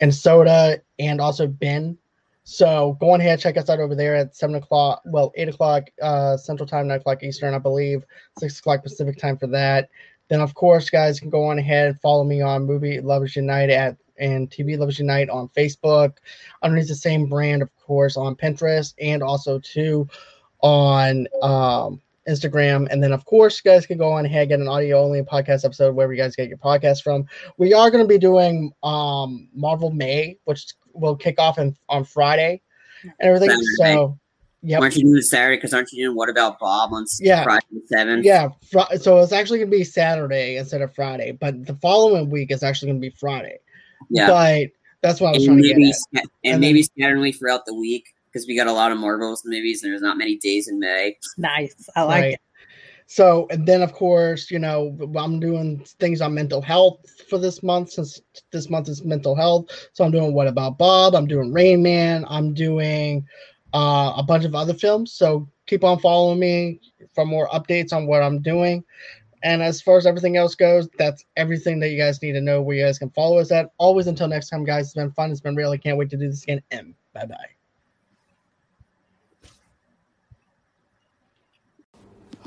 and Soda and also Ben. So go on ahead, check us out over there at seven o'clock, well, eight o'clock uh central time, nine o'clock Eastern, I believe, six o'clock Pacific time for that. Then of course, guys can go on ahead, and follow me on Movie Lovers Unite at and TV Lovers Unite on Facebook, underneath the same brand, of course, on Pinterest and also too on um Instagram. And then, of course, you guys can go on ahead get an audio only podcast episode wherever you guys get your podcast from. We are going to be doing um, Marvel May, which will kick off in, on Friday and everything. Saturday. So, yeah. Aren't you doing Saturday? Because aren't you doing What About Bob on yeah. Friday seven? Yeah. Fr- so it's actually going to be Saturday instead of Friday, but the following week is actually going to be Friday. Yeah. But that's what I was and trying maybe, to get at. And, and maybe then, throughout the week because we got a lot of Marvels movies and there's not many days in May. Nice. I like right. it. So, and then of course, you know, I'm doing things on mental health for this month since this month is mental health. So I'm doing What About Bob? I'm doing Rain Man. I'm doing uh, a bunch of other films. So keep on following me for more updates on what I'm doing. And as far as everything else goes, that's everything that you guys need to know where you guys can follow us at. Always until next time, guys. It's been fun. It's been real. I can't wait to do this again. And bye bye.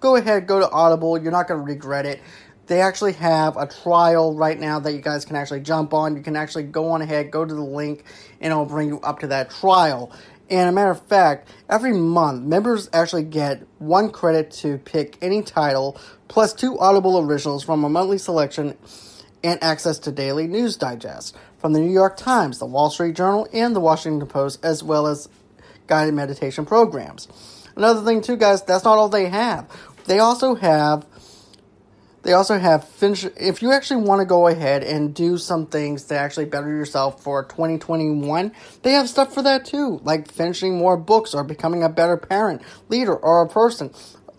go ahead, go to Audible. You're not going to regret it. They actually have a trial right now that you guys can actually jump on. You can actually go on ahead, go to the link, and it'll bring you up to that trial. And a matter of fact, every month, members actually get one credit to pick any title, plus two Audible originals from a monthly selection, and access to daily news digest from the New York Times, the Wall Street Journal, and the Washington Post, as well as guided meditation programs. Another thing too, guys, that's not all they have. They also have they also have finish if you actually want to go ahead and do some things to actually better yourself for 2021 they have stuff for that too like finishing more books or becoming a better parent leader or a person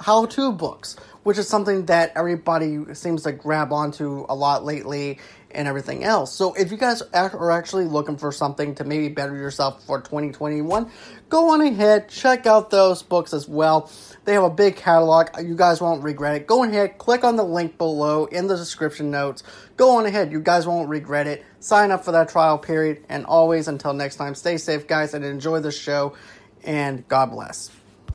how to books which is something that everybody seems to grab onto a lot lately and everything else. So if you guys are actually looking for something to maybe better yourself for 2021, go on ahead, check out those books as well. They have a big catalog. You guys won't regret it. Go ahead, click on the link below in the description notes. Go on ahead. You guys won't regret it. Sign up for that trial period. And always, until next time, stay safe, guys, and enjoy the show. And God bless.